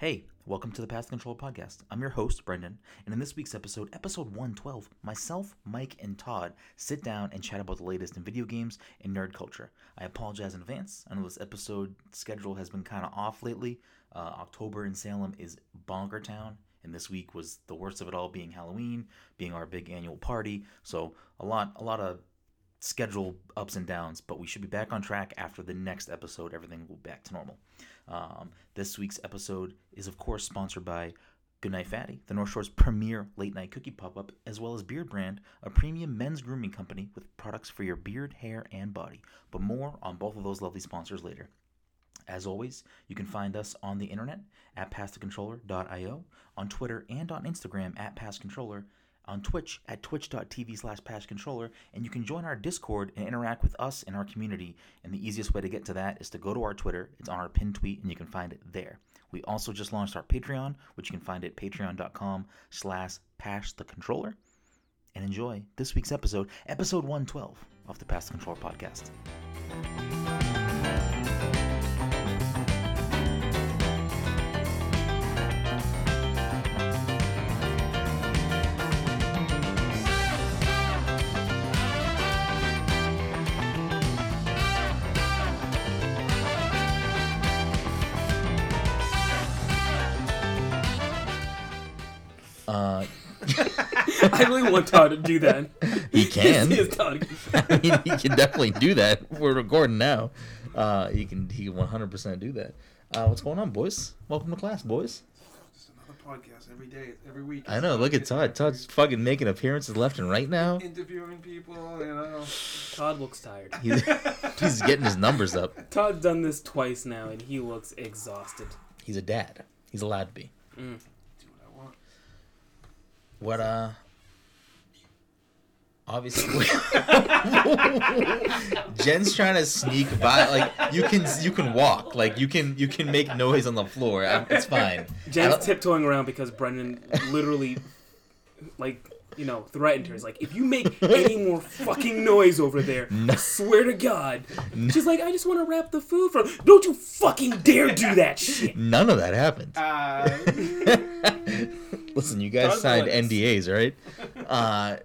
Hey, welcome to the Pass Controller Podcast. I'm your host, Brendan, and in this week's episode, episode 112, myself, Mike, and Todd sit down and chat about the latest in video games and nerd culture. I apologize in advance. I know this episode schedule has been kind of off lately. Uh, October in Salem is Bonker Town, and this week was the worst of it all being Halloween, being our big annual party. So a lot, a lot of schedule ups and downs, but we should be back on track after the next episode. Everything will be back to normal. Um, this week's episode is, of course, sponsored by Goodnight Fatty, the North Shore's premier late night cookie pop up, as well as Beardbrand, a premium men's grooming company with products for your beard, hair, and body. But more on both of those lovely sponsors later. As always, you can find us on the internet at passthecontroller.io, on Twitter and on Instagram at passcontroller, on Twitch at twitch.tv slash passcontroller, and you can join our Discord and interact with us in our community. And the easiest way to get to that is to go to our Twitter. It's on our pinned tweet, and you can find it there. We also just launched our Patreon, which you can find at patreon.com slash passthecontroller. And enjoy this week's episode, episode 112 of the Pass the Controller podcast. I really want Todd to do that. he can. Yes, Todd. I mean, he can definitely do that. We're recording now. Uh, he can he can 100% do that. Uh, what's going on, boys? Welcome to class, boys. Just another podcast every day, every week. I know. Look at Todd. Todd's fucking making appearances left and right now. interviewing people. You know, Todd looks tired. He's, he's getting his numbers up. Todd's done this twice now, and he looks exhausted. He's a dad. He's allowed to be. Mm. do what I want. What uh? Obviously, Jen's trying to sneak by. Like you can, you can walk. Like you can, you can make noise on the floor. I- It's fine. Jen's tiptoeing around because Brendan literally, like, you know, threatened her. He's like, if you make any more fucking noise over there, I swear to God. She's like, I just want to wrap the food for. Don't you fucking dare do that shit. None of that happened. Uh, Listen, you guys Todd's signed NDAs, right? Uh,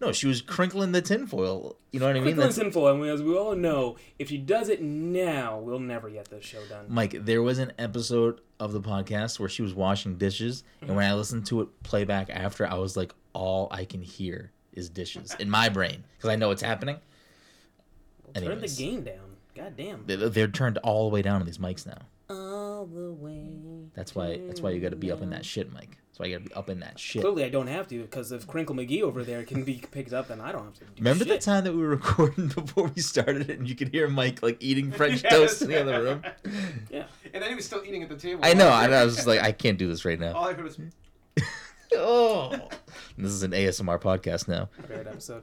no, she was crinkling the tinfoil. You know what I mean? Quickly That's, sinful, and as we all know, if she does it now, we'll never get this show done. Mike, there was an episode of the podcast where she was washing dishes, and when I listened to it playback after, I was like, all I can hear is dishes in my brain because I know what's happening. Turn the game down. God damn. They- They're turned all the way down on these mics now. All the way. That's why. That's why you got to be up in that shit, Mike. That's why you got to be up in that shit. Clearly, I don't have to because if Crinkle McGee over there can be picked up, then I don't have to do Remember the time that we were recording before we started it, and you could hear Mike like eating French Yes. toast in the other room. Yeah. and then he was still eating at the table. I know. I, I was just like, I can't do this right now. All I heard was, Oh, this is an ASMR podcast now. Great episode.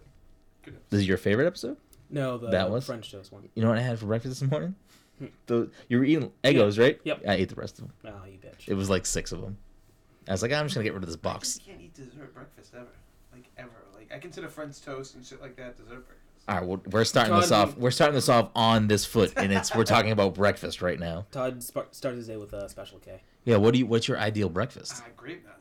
This is your favorite episode? No, the That was? French toast one. You know what I had for breakfast this morning? The, you were eating Eggos, right? Yep. I ate the rest of them. Oh, you bitch. It was like six of them. I was like, I'm just gonna get rid of this I box. just can't eat dessert breakfast ever. Like ever. Like I consider French toast and shit like that dessert breakfast. All right, well, we're starting this off. We're starting this off on this foot, and it's we're talking about breakfast right now. Todd sp- started his day with a special K. Yeah, what do you? What's your ideal breakfast? Ah, grape nuts.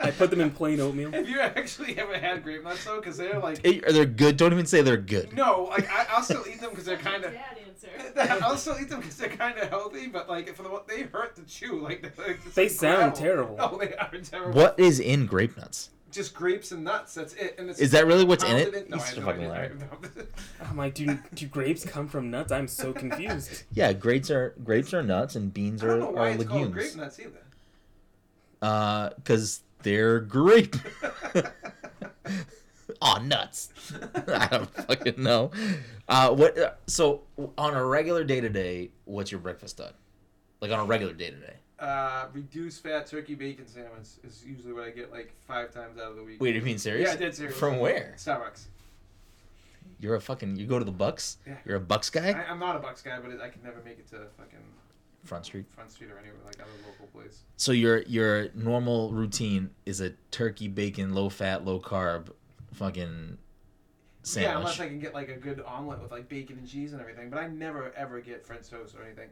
I put them in plain oatmeal. Have you actually ever had grape nuts though? Because they're like, Hey, Are they good? Don't even say they're good. no, like I, I'll still eat them because they're kind of. Dad answer. I'll still eat them because they're kind of healthy, but like for the what they hurt to chew. Like, they're, it's They like sound gravel. terrible. No, they are terrible. What is in grape nuts? Just grapes and nuts. That's it. And it's Is that really what's in pounded it? No, You're I have such a no fucking idea. I liar. have no- I'm like, do, do grapes come from nuts? I'm so confused. Yeah, grapes are grapes are nuts, and beans I are, don't know why are it's called grape legumes. nuts either. Uh, because they're grape. oh, nuts! I don't fucking know. Uh, what? uh, So on a regular day to day, what's your breakfast done? Like on a regular day to day. Uh, reduced fat turkey bacon sandwich is usually what I get like five times out of the week. Wait, are you being serious? Yeah, I did serious. From where? Starbucks. You're a fucking. You go to the Bucks. Yeah. You're a Bucks guy. I, I'm not a Bucks guy, but it, I can never make it to fucking Front Street. Front Street or anywhere like other local place. So your your normal routine is a turkey bacon, low fat, low carb, fucking sandwich. Yeah, unless I can get like a good omelet with like bacon and cheese and everything. But I never ever get French toast or anything.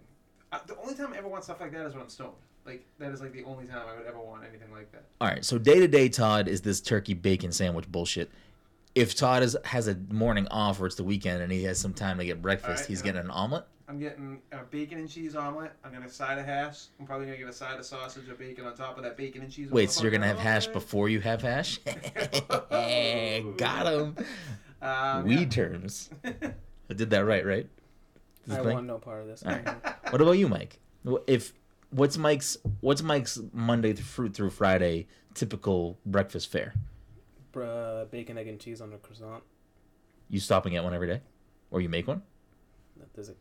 Uh, the only time I ever want stuff like that is when I'm stoned. Like that is like the only time I would ever want anything like that. All right, so day to day Todd is this turkey bacon sandwich bullshit. If Todd is, has a morning off or it's the weekend and he has some time to get breakfast, right, he's yeah. getting an omelet. I'm getting a bacon and cheese omelet. I'm gonna side of hash. I'm probably gonna get a side of sausage or bacon on top of that bacon and cheese. Wait, so you're gonna have hash motherfucker. before you have hash? Got him. Um, Weed terms. I did that right, right? This I thing? want no part of this. All right. What about you, Mike? If what's Mike's what's Mike's Monday through through Friday typical breakfast fare? Bruh, bacon, egg, and cheese on a croissant. You stop and get one every day, or you make one? There's a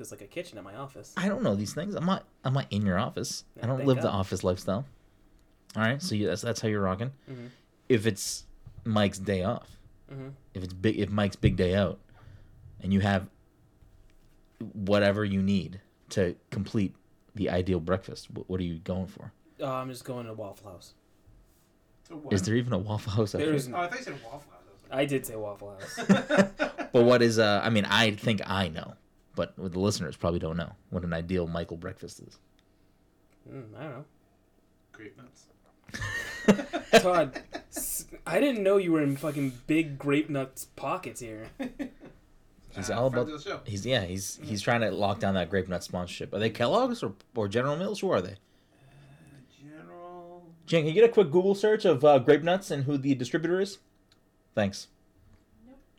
there's like a kitchen at my office. I don't know these things. I'm not. I'm not in your office. I don't thank live the office lifestyle. All right, so you, that's that's how you're rocking. Mhm. If it's Mike's day off, Mhm. if it's big, if Mike's big day out, and you have whatever you need to complete the ideal breakfast, what, what are you going for? Oh, I'm just going to Waffle House. So what? Is there even a Waffle House? out There here? is Oh, I thought you said Waffle House. I did say Waffle House. But what is uh? I mean, I think I know, but the listeners probably don't know what an ideal Michael breakfast is. mm, I don't know. Grape nuts. Todd, s- I didn't know you were in fucking big grape nuts pockets here. He's Uh, all about. the show. He's yeah. He's he's trying to lock down that grape nut sponsorship. Are they Kellogg's or, or General Mills? Who are they? General. Jen, can you get a quick Google search of uh, grape nuts and who the distributor is? Thanks.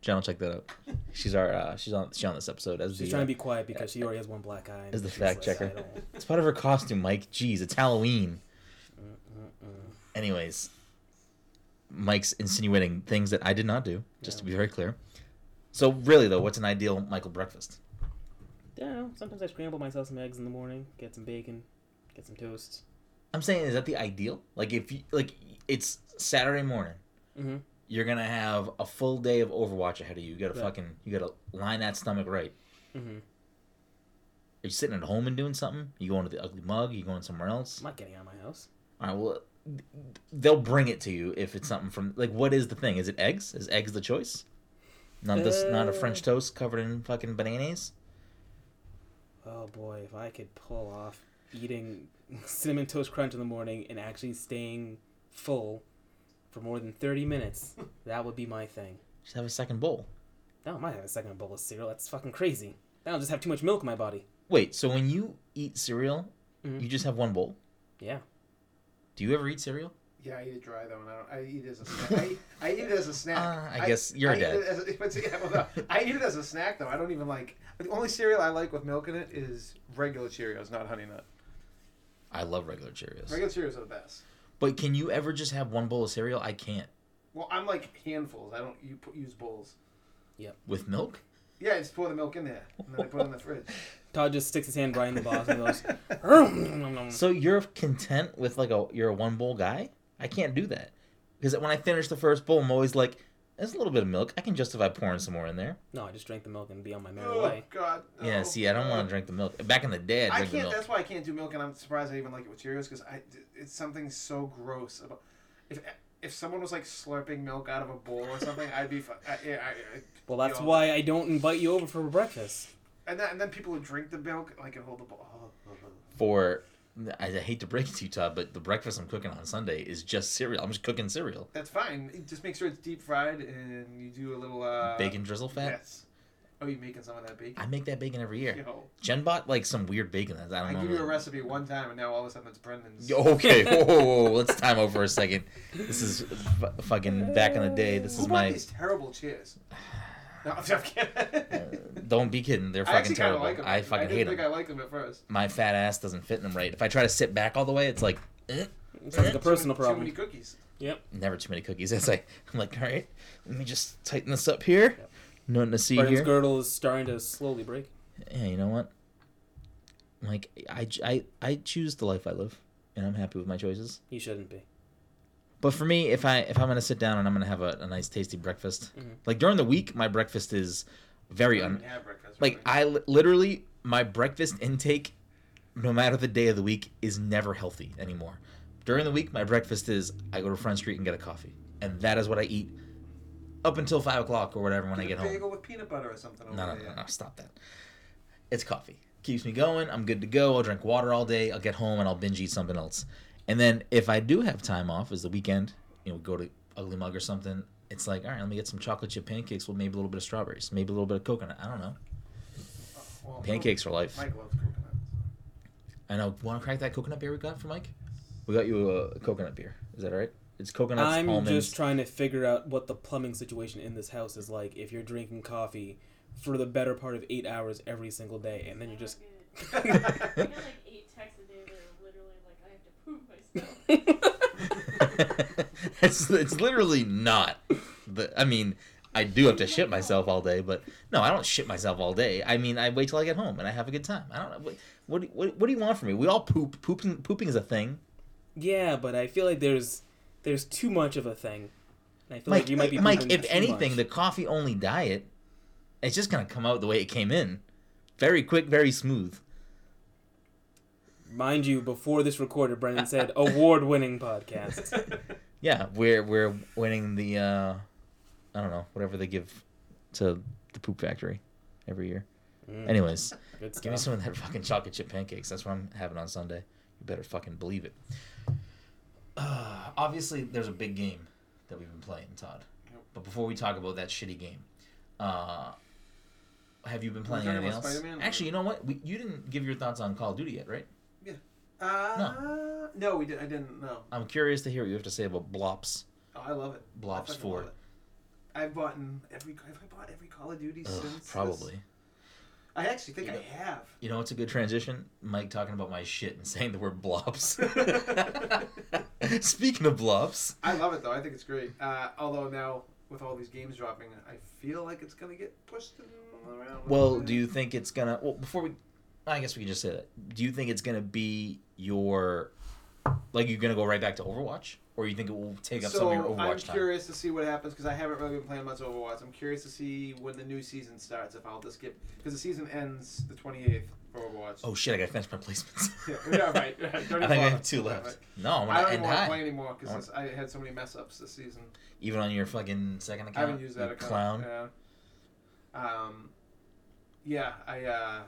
Will check that out. She's our uh, she's on she's on this episode as She's the, trying uh, to be quiet because she already has one black eye. As the fact checker. It's part of her costume, Mike. Jeez, it's Halloween. Anyways, Mike's insinuating things that I did not do, just to be very clear. So really though, what's an ideal Michael breakfast? Yeah, I don't know. sometimes I scramble myself some eggs in the morning, get some bacon, get some toast. I'm saying, is that the ideal? Like if you like, it's Saturday morning. Mm-hmm. You're gonna have a full day of Overwatch ahead of you. You gotta Right. fucking, you gotta line that stomach right. Mm-hmm. Are you sitting at home and doing something? You going to the Ugly Mug? You going somewhere else? I'm not getting out of my house. All right. Well, they'll bring it to you if it's something from like. What is the thing? Is it eggs? Is eggs the choice? Not this. Not a French Uh. toast covered in fucking bananas. Oh boy, if I could pull off eating cinnamon toast crunch in the morning and actually staying full for more than 30 minutes, that would be my thing. Just have a second bowl. No, I might have a second bowl of cereal. That's fucking crazy. Then I'll just have too much milk in my body. Wait. So when you eat cereal, Mhm. you just have one bowl. Yeah. Do you ever eat cereal? Yeah, I eat it dry though, and I don't. I eat it as a snack. I, eat- I eat it as a snack. Uh, I guess you're I dead. Eat it as a, yeah, well, no, I eat it as a snack though. I don't even like. The only cereal I like with milk in it is regular Cheerios, not Honey Nut. I love regular Cheerios. Regular Cheerios are the best. But can you ever just have one bowl of cereal? I can't. Well, I'm like handfuls. I don't you put, use bowls. Yeah. With milk? Yeah, I just pour the milk in there, and then I put it in the fridge. Todd just sticks his hand right in the box and goes. So you're content with like a you're a one bowl guy? I can't do that because when I finish the first bowl, I'm always like, "There's a little bit of milk. I can justify pouring some more in there." No, I just drank the milk and be on my oh, merry Oh way. God. yeah. See, I don't want to drink the milk. Back in the day, I I drank the can't. milk. That's why I can't do milk, and I'm surprised I even like it with Cheerios because I it's something so gross about. If if someone was like slurping milk out of a bowl or something, I'd be. fu- I, I, I, Well, that's you know, why I don't invite you over for breakfast. And then, and then people would drink the milk like and hold the bowl. Oh, oh, oh. For I hate to break it to you, Todd, but the breakfast I'm cooking on Sunday is just cereal. I'm just cooking cereal, That's fine. Just make sure it's deep fried and you do a little uh, bacon drizzle fat. Yes. Oh, you making some of that bacon? I make that bacon every year. Yo, Jen bought like some weird bacon that I I don't give know. you a recipe one time, and now all of a sudden it's Brendan's. Yo, okay, whoa, whoa, whoa, let's time out for a second. This is f- fucking back in the day. This Who is my. these terrible chairs? No, I'm kidding. Uh, don't be kidding. They're I fucking actually kind of terrible. like them. I fucking didn't hate think them. I liked them at first. My fat ass doesn't fit in them right. If I try to sit back all the way, it's like eh, It sounds like a personal too, problem. Too many cookies. Yep. never too many cookies. It's like I'm like, all right, let me just tighten this up here. Yep. Nothing to see Brendan's here. girdle is starting to slowly break. Yeah, you know what? Like I, I, I choose the life I live, and I'm happy with my choices. You shouldn't be. But for me, if I if I'm gonna sit down and I'm gonna have a, a nice tasty breakfast, Mhm. like during the week, my breakfast is very I un. even have breakfast. Like really. I li- literally my breakfast intake, no matter the day of the week, is never healthy anymore. During the week, my breakfast is I go to Front Street and get a coffee, and that is what I eat up until five o'clock or whatever when I Get get a home. bagel with peanut butter or something. Over No, no, there. no, no, stop that. It's coffee. keeps me going. I'm good to go. I'll drink water all day. I'll get home and I'll binge eat something else. And then if I do have time off, is the weekend, you know, go to Ugly Mug or something. It's like, all right, let me get some chocolate chip pancakes with maybe a little bit of strawberries, maybe a little bit of coconut. I don't know. Well, Pancakes for life. Mike loves coconut. And I know. Want to crack that coconut beer we got for Mike? We got you a coconut beer. Is that all right? It's coconuts, I'm almonds. just trying to figure out what the plumbing situation in this house is like. If you're drinking coffee for the better part of eight hours every single day, and then you just I get like eight texts a day that are literally like I have to poop myself. it's it's literally not. The I mean, I do have to shit myself all day, but no, I don't shit myself all day. I mean, I wait till I get home and I have a good time. I don't know what what what, what do you want from me? We all poop. Pooping pooping is a thing. yeah. But I feel like there's there's too much of a thing. And I feel Mike, like you might be Mike, pooping if anything, much. the coffee only diet, it's just gonna come out the way it came in, very quick, very smooth. Mind you, before this recorded, Brendan said award-winning podcast. Yeah, we're we're winning the uh, I don't know whatever they give to the poop factory every year. Mm, Anyways. Give me some of that fucking chocolate chip pancakes. That's what I'm having on Sunday. You better fucking believe it. Uh, obviously, there's a big game that we've been playing, Todd. Yep. But before we talk about that shitty game, uh, have you been playing anything else? Spider-Man? Actually, you know what? We, you didn't give your thoughts on Call of Duty yet, right? Uh, no. we did. I didn't. No. I'm curious to hear what you have to say about Blops. Oh, I love it. Blops fucking 4. love it. I've bought every. Have I bought every Call of Duty Ugh, since? this? probably. I actually think You I have. You know what's a good transition? Mike talking about my shit and saying the word blops. Speaking of blops, I love it though. I think it's great. Uh, although now with all these games dropping, I feel like it's gonna get pushed around. Well, do you think it's gonna? Well, before we, I guess we can just say that. Do you think it's gonna be your, like you're gonna go right back to Overwatch, or you think it will take up so some of your Overwatch time? I'm time? curious to see what happens because I haven't really been playing much Overwatch. I'm curious to see when the new season starts if I'll just skip because the season ends the 28th for Overwatch. Oh shit! I gotta finish my placements. yeah, yeah, right. I think I have two left. right. No, I'm gonna don't end want to play anymore because I had so many mess ups this season. Even on your fucking second account. I haven't used that account. clown. Yeah. Um, yeah, I uh,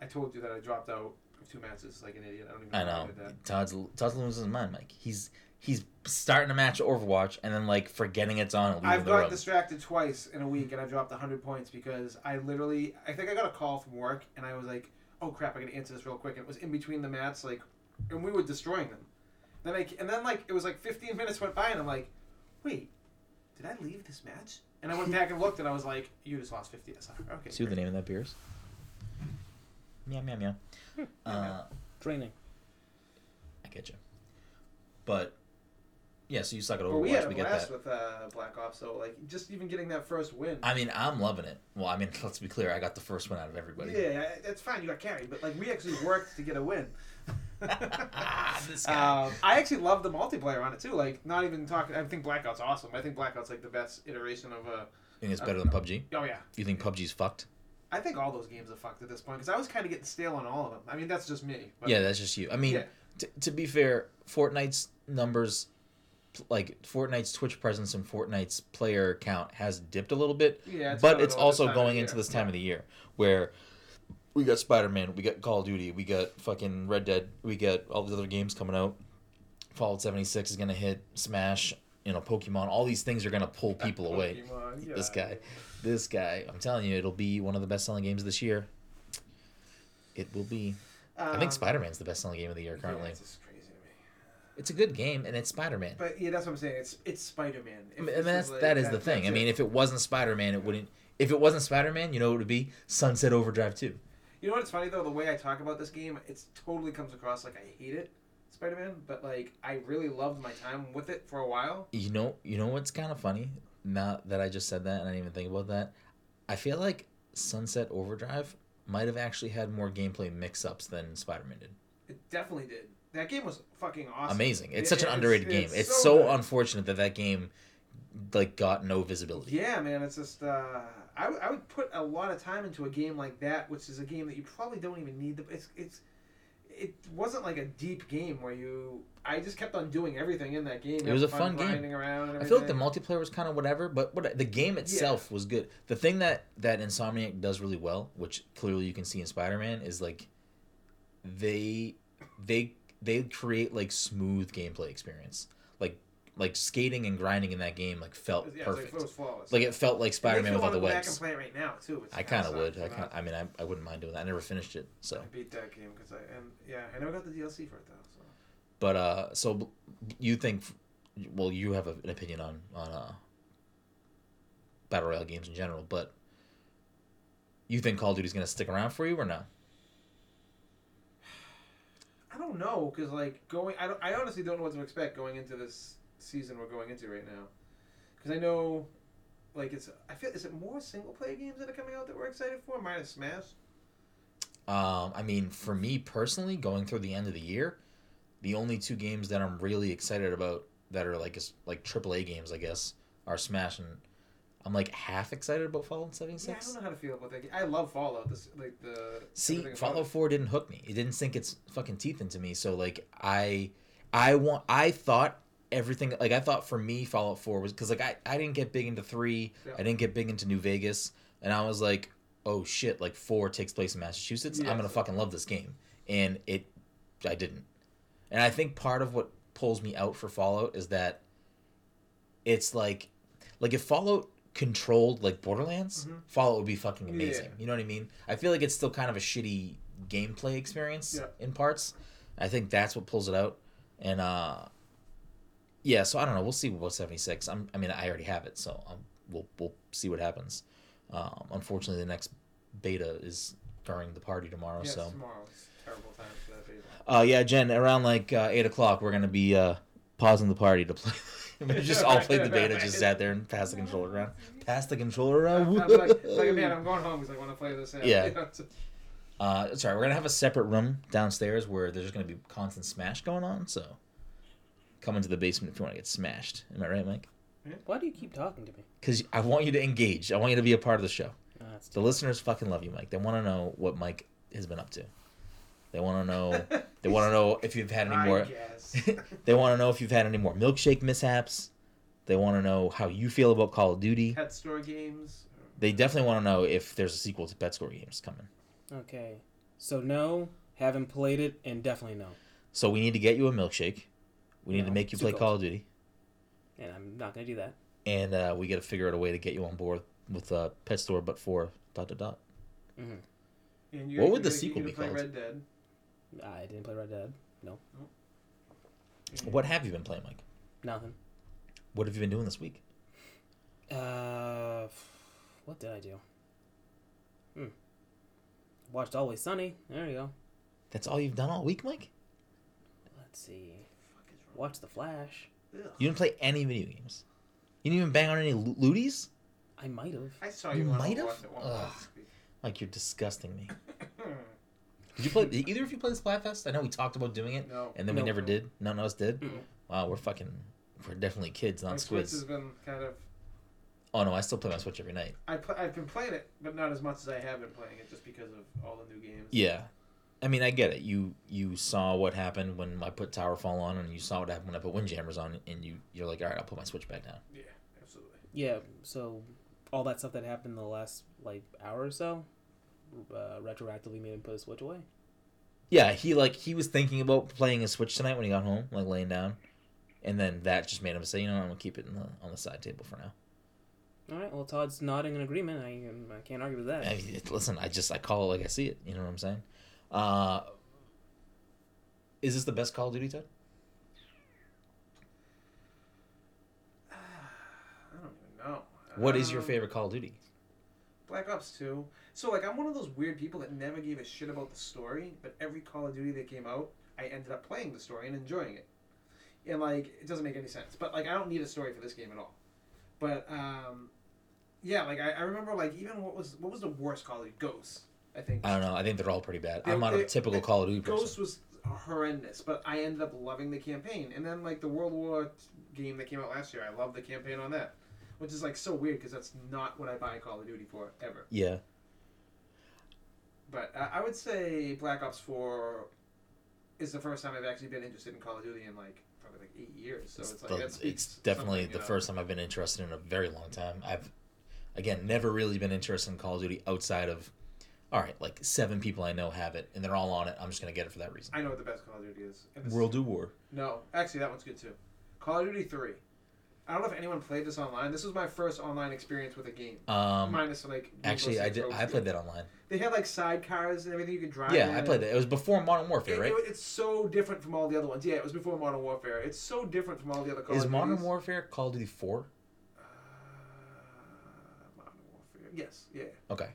I told you that I dropped out of two matches like an idiot. I don't even I know. know. why I did that. Todd's Todd's losing his mind, Mike. He's he's starting a match of Overwatch and then like forgetting it's on I've got room. distracted twice in a week and I dropped 100 points because I literally, I think I got a call from work and I was like, oh crap, I gotta answer this real quick. And it was in between the mats, like, and we were destroying them. Then I, and then like, it was like 15 minutes went by and I'm like, wait, did I leave this match? And I went back and looked and I was like, you just lost 50 SR. Okay. See what the name of that beer is? Meow meow meow. Uh, Training. I get you. But yeah, so you suck at But we had Overwatch. a We get blast that. with uh, Black Ops, so like, just even getting that first win. I mean, I'm loving it. Well, I mean, let's be clear. I got the first one out of everybody. Yeah, I- that's fine. You got carried, but like we actually worked to get a win. this guy. Um, I actually love the multiplayer on it too. Like, not even talking. I think Blackout's awesome. I think Blackout's like the best iteration of a. you think it's better than PUBG? Oh yeah, You think PUBG's fucked? I think all those games are fucked at this point because I was kind of getting stale on all of them. I mean, that's just me. But yeah, that's just you. I mean, Yeah. t- to be fair, Fortnite's numbers, like Fortnite's Twitch presence and Fortnite's player count has dipped a little bit. yeah. It's but it's also going into this time of the year where we got Spider Man, we got Call of Duty, we got fucking Red Dead, we got all these other games coming out. Fallout seventy six is gonna hit, Smash, you know, Pokemon. All these things are gonna pull people away. Pokemon, This guy, this guy, I'm telling you, it'll be one of the best selling games this year. It will be. I think Um, Spider Man's the best selling game of the year yeah, currently. it's just crazy to me. It's a good game, and it's Spider Man. But yeah, that's what I'm saying. It's it's Spider Man. I mean, that's that is the thing. I mean, if it wasn't Spider Man, it wouldn't. If it wasn't Spider Man, you know it would be? Sunset Overdrive 2. You know what's funny though? The way I talk about this game, it totally comes across like I hate it, Spider Man. But like, I really loved my time with it for a while. You know, you know what's kind of funny? Now that I just said that, and I didn't even think about that, I feel like Sunset Overdrive might have actually had more gameplay mix-ups than Spider-Man did. It definitely did. That game was fucking awesome. Amazing! It's Yeah, such an it's- underrated game. it's It's, so so, unfortunate that that game like got no visibility. Yeah, man. It's just uh, I, w- I would put a lot of time into a game like that, which is a game that you probably don't even need. The, it's it's it wasn't like a deep game where you. I just kept on doing everything in that game. It was a fun game. Around I feel like the multiplayer was kind of whatever, but what the game itself was good. The thing that that Insomniac does really well, which clearly you can see in Spider Man, is like they they they create like smooth gameplay experience. Like skating and grinding in that game like felt Yeah, perfect. Like, it flawless. Like it felt like Spider Man me with all wanna the go back and webs. play it right now too. I kind of would. I kind. I mean, I, I wouldn't mind doing that. I never finished it, so. I beat that game because I and yeah, I never got the DLC for it though. So But uh, so you think? Well, you have a, an opinion on on uh, battle royale games in general, but you think Call of Duty's gonna stick around for you or not? I don't know because like going, I, don't, I honestly don't know what to expect going into this season we're going into right now. Because I know, like it's I feel is it more single player games that are coming out that we're excited for minus Smash. Um, I mean, for me personally, going through the end of the year, the only two games that I'm really excited about that are like is- like AAA games, I guess, are Smash and I'm like half excited about Fallout 76. Yeah, I don't know how to feel about that. game. I love Fallout. This like the See, Fallout 4 didn't hook me. It didn't sink its fucking teeth into me. So like I I want I thought everything like I thought for me Fallout 4 was cuz like I I didn't get big into 3. Yeah. I didn't get big into New Vegas and I was like, "Oh shit, like 4 takes place in Massachusetts. I'm going to fucking love this game." And it I didn't. And I think part of what pulls me out for Fallout is that it's like like if Fallout controlled like Borderlands, Mhm. Fallout would be fucking amazing. Yeah. You know what I mean? I feel like it's still kind of a shitty gameplay experience Yeah. in parts. I think that's what pulls it out. And uh yeah, so I don't know. We'll see what 76. I'm I mean, I already have it, so um, we'll we'll see what happens. Um, unfortunately, the next beta is during the party tomorrow, Yes, so tomorrow. It's terrible time for that beta. uh, yeah, Jen, around like uh, eight o'clock, we're gonna be uh, pausing the party to play. we just all played the beta, just sat there and passed the controller around. Pass the controller around. I'm like, like, man, I'm going home because I want to play this. out." Yeah. You know, it's- Uh, sorry, we're gonna have a separate room downstairs where there's gonna be constant smash going on. So come into the basement if you want to get smashed. Am I right, Mike? Hmm? Why do you keep talking to me? Because I want you to engage. I want you to be a part of the show. No, that's The listeners fucking love you, Mike. They want to know what Mike has been up to. They want to know. They want to know if you've had any I more. guess. they want to know if you've had any more milkshake mishaps. They want to know how you feel about Call of Duty. Pet store games. They definitely want to know if there's a sequel to Pet Store Games coming. Okay. So no, haven't played it, and definitely no. So we need to get you a milkshake. We need to make you play cold. Call of Duty, And I'm not gonna do that. and uh, we got to figure out a way to get you on board with uh, Pet Store, but for dot dot dot. Mm-hmm. And you, What would the sequel be called? Red Dead. I didn't play Red Dead. No. What have you been playing, Mike? Nothing. What have you been doing this week? Uh, what did I do? Hmm. Watched Always Sunny. There you go. That's all you've done all week, Mike. Let's see. Fuck is wrong? Watch The Flash. Ugh. You didn't play any video games. You didn't even bang on any lo- looties. I might have. I saw You you, might have? walk at one Ugh. point. Like you're disgusting me. Did you play? Did either of you play the Splatfest? I know we talked about doing it, no. and then we No. never did. None of us did. Mm. Wow, we're fucking. We're definitely kids, My not Switch squids. has been kind of. Oh no, I still play my Switch every night. I pl- I've been playing it, but not as much as I have been playing it, just because of all the new games. Yeah, I mean, I get it. You you saw what happened when I put Towerfall on, and you saw what happened when I put Windjammers on, and you you're like, all right, I'll put my Switch back down. Yeah, absolutely. Yeah. So, all that stuff that happened in the last like hour or so, uh, retroactively made him put his Switch away. Yeah, he like he was thinking about playing a Switch tonight when he got home, like laying down, and then that just made him say, you know, I'm gonna keep it in the on the side table for now. All right. Well, Todd's nodding in agreement. I I can't argue with that. I mean, listen, I just I call it like I see it. You know what I'm saying? Uh, is this the best Call of Duty, Ted? I don't even know. What is your Um, favorite Call of Duty? Black Ops 2. So, like, I'm one of those weird people that never gave a shit about the story, but every Call of Duty that came out, I ended up playing the story and enjoying it. And, like, it doesn't make any sense. But, like, I don't need a story for this game at all. But, um, yeah, like, I, I remember, like, even what was what was the worst Call of Duty? Ghosts, I think. I don't know. I think they're all pretty bad. They- I'm not a typical Call of Duty Ghost person. was horrendous, but I ended up loving the campaign. And then like the World War game that came out last year, I loved the campaign on that, which is like so weird because that's not what I buy Call of Duty for ever. Yeah. But uh, I would say Black Ops Four is the first time I've actually been interested in Call of Duty in like probably like eight years. So It's, it's, like the- it's definitely the know. first time I've been interested in a very long time. I've again never really been interested in Call of Duty outside of all right, like seven people I know have it and they're all on it. I'm just gonna get it for that reason. I know what the best Call of Duty is. And it's- World of War. No, actually, that one's good too. Call of Duty Three. I don't know if anyone played this online. This was my first online experience with a game. Um, Minus like. actually, I Rainbow did. Six I Rogues. played that online. They had like sidecars and everything you could drive. Yeah, in. I played that. It was before Modern Warfare, It- right? it- it's so different from all the other ones. Yeah, it was before Modern Warfare. It's so different from all the other Call Is of Modern Duties. Warfare Call of Duty Four? Uh, Modern Warfare. Yes. Yeah. Okay.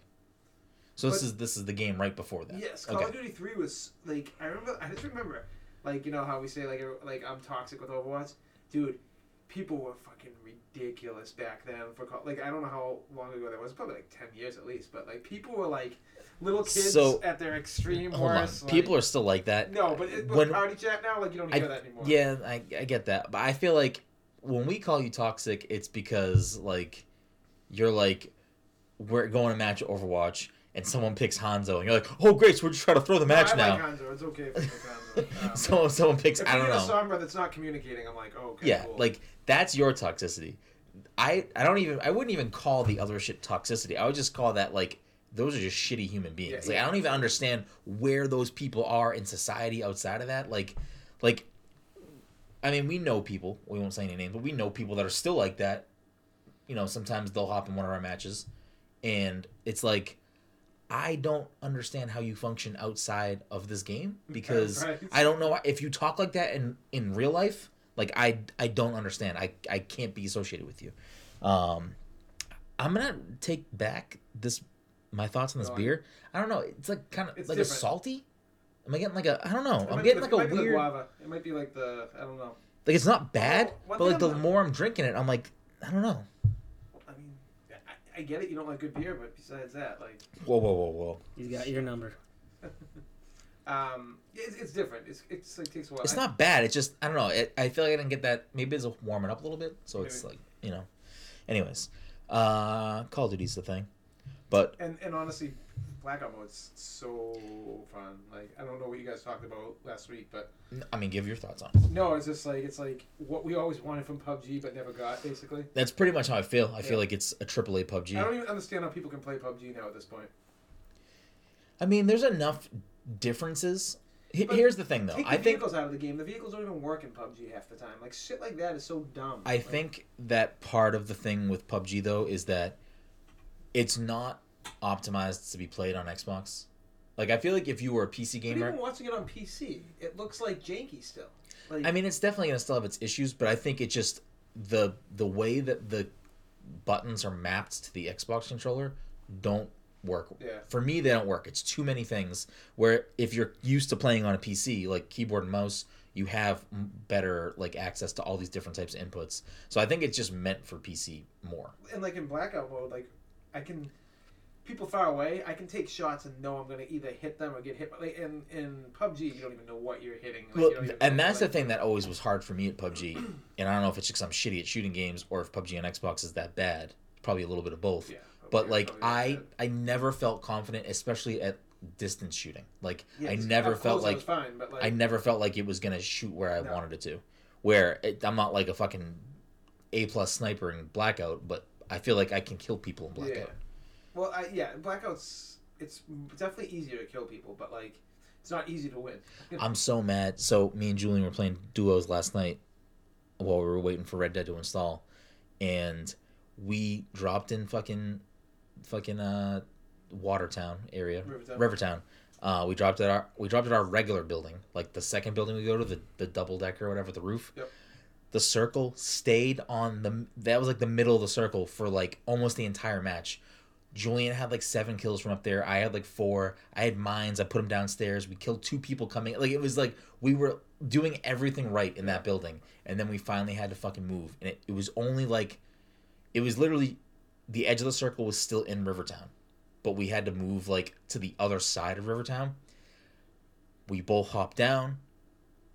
So this is this is the game right before that. Yes, Call Okay. of Duty Three was like I remember. I just remember, like you know how we say like uh, like I'm toxic with Overwatch, dude. People were fucking ridiculous back then for Call. Like I don't know how long ago that was. Probably like ten years at least. But like people were like little kids So- at their extreme worst. People are still like that. no, but it, when- party chat now, like you don't I- hear that anymore. Yeah, I, I get that, but I feel like when we call you toxic, it's because like you're like we're going to match Overwatch and someone picks Hanzo and you're like, oh great, so we're just trying to throw the match I now. like Hanzo. It's okay if you Hanzo. Um, so someone picks, if I don't you get know. a Sombra that's not communicating, I'm like, oh, okay, yeah, cool. like that's your toxicity. I I don't even I wouldn't even call the other shit toxicity. I would just call that like those are just shitty human beings. Yeah, like yeah. I don't even understand where those people are in society outside of that. Like like I mean, we know people. We won't say any names, but we know people that are still like that. You know, sometimes they'll hop in one of our matches, and it's like, I don't understand how you function outside of this game because Right. I don't know if you talk like that in in real life. Like I I don't understand. I I can't be associated with you. Um, I'm gonna take back this my thoughts on this beer. I don't know. It's like kind of like a salty. Am I getting like a? I don't know. It I'm getting like a the weird. guava. It might be like the I don't know. Like it's not bad, one but like the I'm not- more I'm drinking it, I'm like, I don't know. I mean, I, I get it. You don't like good beer, but besides that, like, Whoa, whoa, whoa, whoa! He's got your number. um, it's, it's different. It's it's like takes a while. It's I- not bad. It's just I don't know. It, I feel like I didn't get that. Maybe it's warming up a little bit, so it's Maybe. like you know. Anyways, uh, Call of Duty's the thing, but And and honestly, blackout mode's so fun. Like I don't know what you guys talked about last week, but I mean, give your thoughts on. it. no, it's just like it's like what we always wanted from PUBG but never got. Basically, That's pretty much how I feel. I feel like it's a AAA PUBG. I don't even understand how people can play PUBG now at this point. I mean, there's enough differences. But Here's the thing, though. Take the I think vehicles out of the game. The vehicles don't even work in PUBG half the time. Like shit like that is so dumb. I Like, think that part of the thing with PUBG though is that it's not optimized to be played on Xbox. Like I feel like if you were a PC But gamer, even watching it on PC, it looks like janky still. Like I mean, it's definitely gonna still have its issues, but I think it just the the way that the buttons are mapped to the Xbox controller don't work. Yeah. For me, they don't work. It's too many things. Where if you're used to playing on a PC, like keyboard and mouse, you have better like access to all these different types of inputs. So I think it's just meant for PC more. and like in blackout mode, like I can people far away, I can take shots and know I'm gonna either hit them or get hit. But like in in PUBG, you don't even know what you're hitting. Like, Well, you and that's the thing that always was hard for me at PUBG. And I don't know if it's just 'cause I'm shitty at shooting games or if PUBG on Xbox is that bad. Probably a little bit of both. Yeah, But like I. I never felt confident, especially at distance shooting. Like Yeah, I never felt like fine, like I never felt like it was gonna shoot where I No. wanted it to. Where it, I'm not like a fucking A plus sniper in Blackout, but I feel like I can kill people in Blackout. Yeah. Well, I, yeah, blackouts. It's definitely easier to kill people, but like it's not easy to win. I'm so mad. So me and Julian were playing duos last night while we were waiting for Red Dead to install, and we dropped in fucking, fucking uh, Watertown area, Rivertown. Rivertown. Uh, we dropped at our we dropped at our regular building, like the second building we go to, the the double decker or whatever, the roof. Yep. The circle stayed on the that was like the middle of the circle for like almost the entire match. Julian had like seven kills from up there. I had like four. I had mines. I put them downstairs. We killed two people coming. Like it was like we were doing everything right in that building, and then we finally had to fucking move. And it, it was only like, it was literally, the edge of the circle was still in Rivertown, but we had to move like to the other side of Rivertown. We both hop down.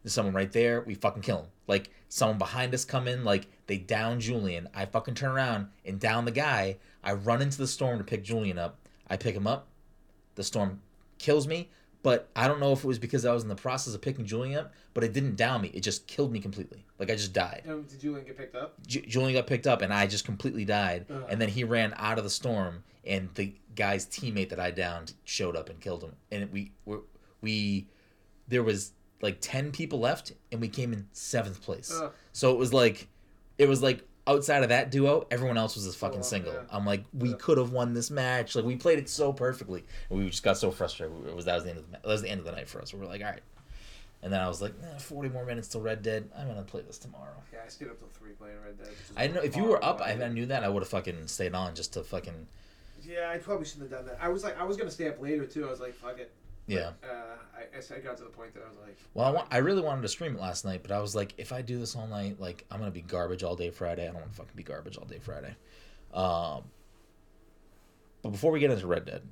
There's someone right there. We fucking kill him. Like someone behind us come in. Like they down Julian. I fucking turn around and down the guy. I run into the storm to pick Julian up. I pick him up. The storm kills me. but I don't know if it was because I was in the process of picking Julian up, but it didn't down me. It just killed me completely. Like I just died. Did Julian get picked up? J- Julian got picked up and I just completely died. Ugh. And then he ran out of the storm and the guy's teammate that I downed showed up and killed him. And we were, we there was like 10 people left and we came in 7th place. Ugh. So it was like it was like outside of that duo, everyone else was a fucking off, single. yeah. I'm like we Yeah. could have won this match. Like we played it so perfectly. And we just got so frustrated. It was that was the end of the that was the end of the night for us. We were like, "All right." And then I was like, eh, 40 more minutes till Red Dead. I'm going to play this tomorrow. Yeah, I stayed up till three playing Red Dead. I didn't know if you were up. I. I knew that I would have fucking stayed on just to fucking Yeah, I probably shouldn't have done that. I was like, I was gonna stay up later too. I was like, fuck it. Yeah. Uh, I got to the point that I was like, Well, I, want, I really wanted to stream it last night, but I was like, if I do this all night, like I'm gonna be garbage all day Friday. I don't want to fucking be garbage all day Friday. Um, but before we get into Red Dead,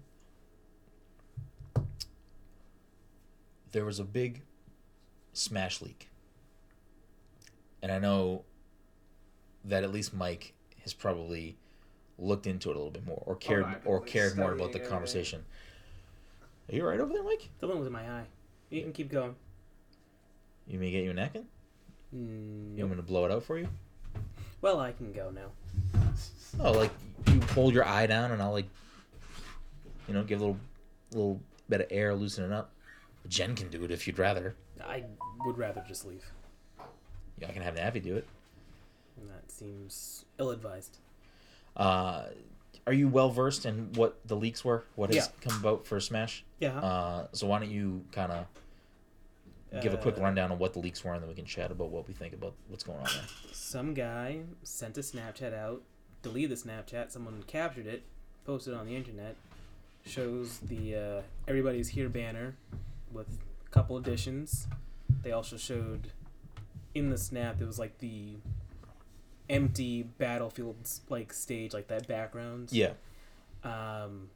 there was a big Smash leak, and I know that at least Mike has probably looked into it a little bit more, or cared, Oh, or cared more about the it, conversation. Are you right over there, Mike? The one was in my eye. You can keep going. You may get you a napkin. Mm, You want me to blow it out for you? Well, I can go now. Oh, like you hold your eye down and I'll like, you know, give a little, little bit of air, loosen it up. Jen can do it if you'd rather. I would rather just leave. Yeah, I can have Navi do it. And that seems ill-advised. Uh, are you well versed in what the leaks were? What has Yeah. come about for Smash? Yeah. Uh, so why don't you kind of give a quick Uh, rundown on what the leaks were, and then we can chat about what we think about what's going on there. Some guy sent a Snapchat out, deleted the Snapchat. Someone captured it, posted it on the internet. Shows the uh, "Everybody's Here" banner with a couple additions. They also showed in the snap it was like the empty battlefields like stage, like that background. Yeah. um,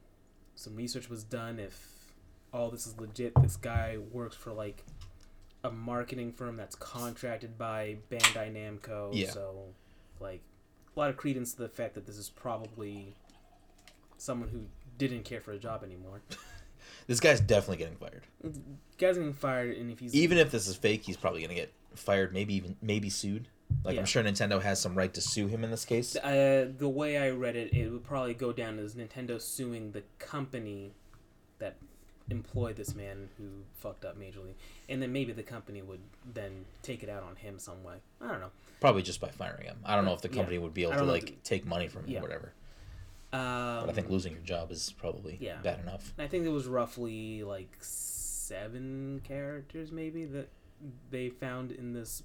some research was done if all this is legit this guy works for like a marketing firm that's contracted by bandai namco Yeah. so like a lot of credence to the fact that this is probably someone who didn't care for a job anymore This guy's definitely getting fired. guy's getting fired and if he's Even if this is fake, he's probably gonna get fired. Maybe even maybe sued. Like Yeah. I'm sure Nintendo has some right to sue him in this case. uh, the way i read it it would probably go down as nintendo suing the company that employed this man who fucked up majorly and then maybe the company would then take it out on him some way i don't know Probably just by firing him. I don't know if the Yeah. company would be able to like if take money from him Yeah. or whatever. um, But I think losing your job is probably Yeah. bad enough. I think it was roughly like seven characters maybe that they found in this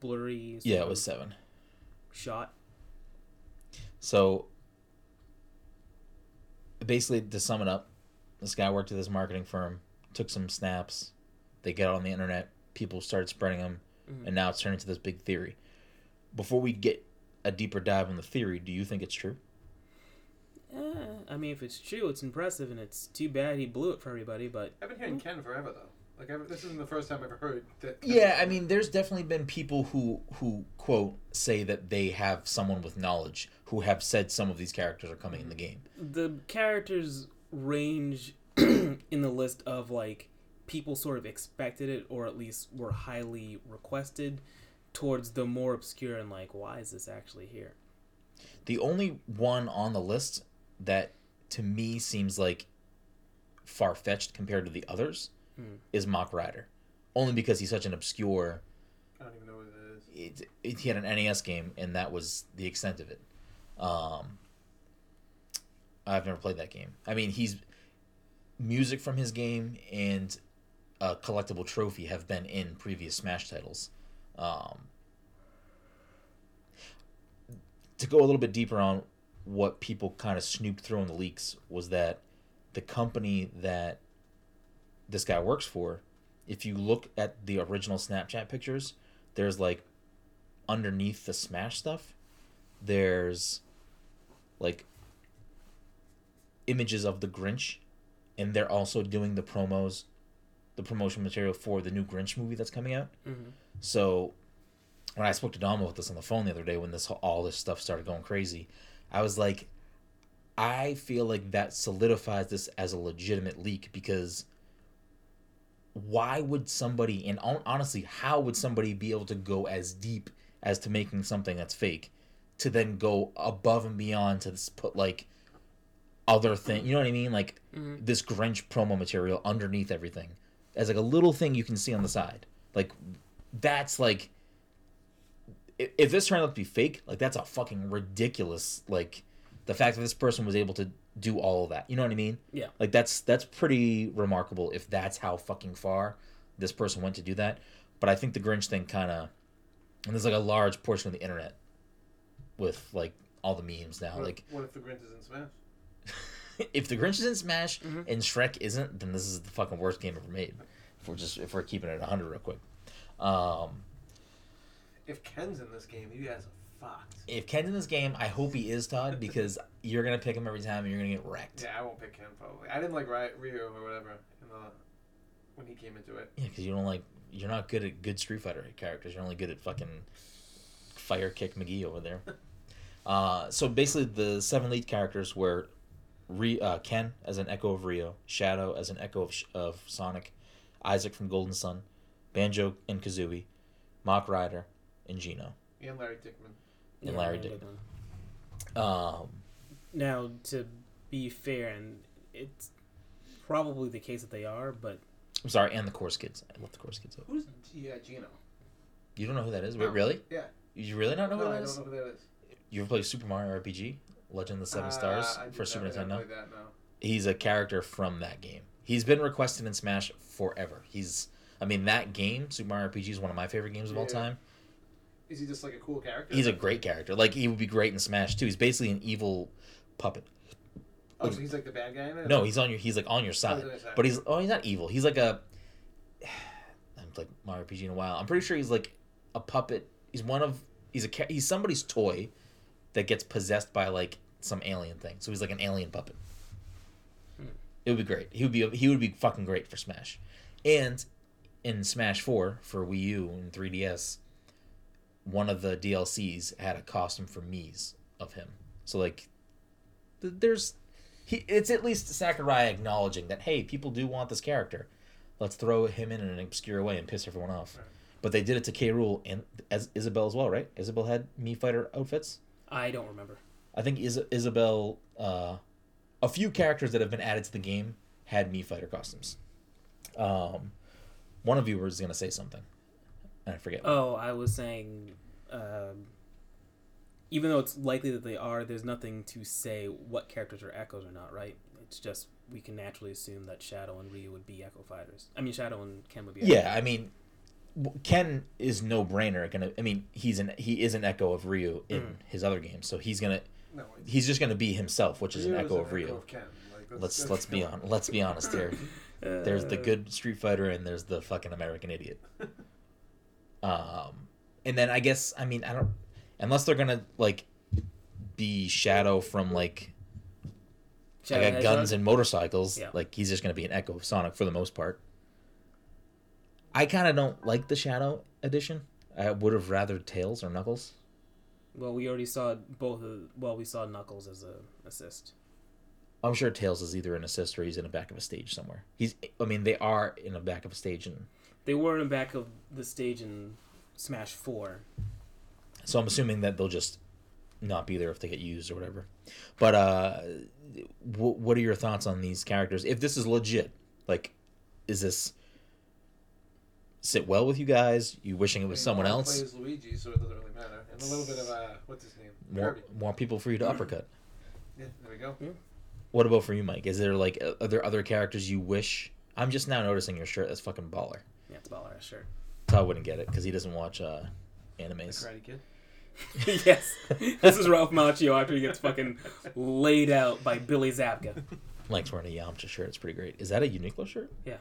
blurry Yeah, it was seven. shot. So basically, to sum it up, this guy worked at this marketing firm, took some snaps, they get on the internet, people started spreading them, Mhm. and now it's turned into this big theory. Before we get a deeper dive on the theory, do you think it's true? Eh, I mean, if it's true, it's impressive, and it's too bad he blew it for everybody. But I've been hearing Ken forever though. Like ever, this isn't the first time I've ever heard that. Yeah, I mean, there's definitely been people who who quote say that they have someone with knowledge who have said some of these characters are coming in the game. the characters range in the list of like people sort of expected it, or at least were highly requested, towards the more obscure and like, why is this actually here? The only one on the list that to me seems like far fetched compared to the others Hmm. is Mach Rider, only because he's such an obscure. I don't even know what it is. It, it, he had an NES game, and that was the extent of it. Um, I've never played that game. I mean, he's music from his game and a collectible trophy have been in previous Smash titles. Um, to go a little bit deeper on what people kind of snooped through in the leaks was that the company that this guy works for, if you look at the original Snapchat pictures, there's like underneath the Smash stuff, there's like images of the Grinch, and they're also doing the promos, the promotion material for the new Grinch movie that's coming out. Mm-hmm. So when I spoke to Dom about this on the phone the other day, when this all this stuff started going crazy, I was like, I feel like that solidifies this as a legitimate leak because why would somebody and honestly how would somebody be able to go as deep as to making something that's fake to then go above and beyond to put like other thing you know what i mean like Mhm. this grinch promo material underneath everything as like a little thing you can see on the side like that's like i- if this turned out to be fake like that's a fucking ridiculous like the fact that this person was able to do all of that you know what i mean Yeah. like that's that's pretty remarkable if that's how fucking far this person went to do that but i think the grinch thing kind of and there's like a large portion of the internet with like all the memes now What, like what if the Grinch is in Smash? if the Grinch is in Smash Mhm. and Shrek isn't, then this is the fucking worst game ever made. If we're just if we're keeping it hundred real quick. Um, If Ken's in this game, you guys are fucked. if Ken's in this game, I hope he is Todd because you're gonna pick him every time and you're gonna get wrecked. Yeah, I won't pick Ken probably. I didn't like Ry- Ryu or whatever in the when he came into it. Yeah, because you don't like you're not good at good Street Fighter characters. You're only good at fucking Fire Kick McGee over there. uh, so basically, the seven lead characters were Re- uh, Ken as an echo of Ryu, Shadow as an echo of, Sh- of Sonic, Isaac from Golden Sun, Banjo and Kazooie, Mach Rider, and Geno. And Larry Dickman. And Larry Larry Dickman. Dickman. Um, Now, to be fair, and it's probably the case that they are, but I'm sorry, and the Chorus Kids. I love the Chorus Kids. Though. Who's yeah Geno? You don't know who that is? Wait, No. really? Yeah. You really not know No, who I that don't know who that is. You ever played Super Mario RPG, Legend of the Seven Uh, Stars I for Super not- I didn't Nintendo? that, no. he's a character from that game. He's been requested in Smash forever. He's, I mean, that game, Super Mario RPG, is one of my favorite games of all time. Is he just like a cool character? He's a great character. Like he would be great in Smash too. He's basically an evil puppet. Oh, so he's like the bad guy? No, he's on your. He's like on your Oh, side, he's on your side. but he's oh, he's not evil. He's like a. I'm like Mario RPG in a while. I'm pretty sure he's like a puppet. He's one of. He's a. He's somebody's toy, that gets possessed by like some alien thing. So he's like an alien puppet. Hmm. It would be great. He would be. He would be fucking great for Smash, and in Smash Four for Wii U and 3DS, one of the DLCs had a costume for Mii's of him. So like, th- there's, he. It's at least Sakurai acknowledging that hey, people do want this character. Let's throw him in in an obscure way and piss everyone off. Right. But they did it to K. Rool and as Isabelle as well, right? Isabelle had Mii fighter outfits. I don't remember. I think Is- Isabelle, uh, a few characters that have been added to the game had Mii fighter costumes. Um, one of you was gonna say something, and I forget. Oh, I was saying, um, even though it's likely that they are, there's nothing to say what characters are echoes or not, right? It's just we can naturally assume that Shadow and Ryu would be Echo fighters. I mean, Shadow and Ken would be. Echo yeah, I mean, Ken is no brainer. Gonna, I mean, he's an he is an echo of Ryu in Mm. his other games, so he's gonna No, he's just gonna be himself, which is an Ryu echo of Ryu. Ken. Like, Let's that's- let's be on let's be honest here. There's the Uh, good Street Fighter and there's the fucking American Idiot. Um, and then I guess I mean I don't unless they're gonna like be Shadow from like Shadow like a guns and motorcycles. Yeah. Like he's just gonna be an echo of Sonic for the most part. I kind of don't like the Shadow edition. I would have rather Tails or Knuckles. Well, we already saw both. Of, well, we saw Knuckles as a assist. I'm sure Tails is either an assist or he's in the back of a stage somewhere. He's I mean they are in the back of a stage and They were in the back of the stage in Smash Four. So I'm assuming that they'll just not be there if they get used or whatever. But uh, w- what are your thoughts on these characters? If this is legit, like, is this sit well with you guys? You wishing it was someone else? Plays Luigi, so it doesn't really matter. And a little bit of uh, what's his name? More Kirby. more people for you to uppercut. Yeah, there we go. What about for you, Mike? Is there like uh, are there other characters you wish? I'm just now noticing your shirt. That's fucking baller. Yeah, it's baller, sure. Todd wouldn't get it because he doesn't watch uh, The animes. Karate Kid. yes, this is Ralph Macchio after he gets fucking laid out by Billy Zabka. Mike's wearing a Yamcha shirt. It's pretty great. Is that a Uniqlo shirt? Yeah.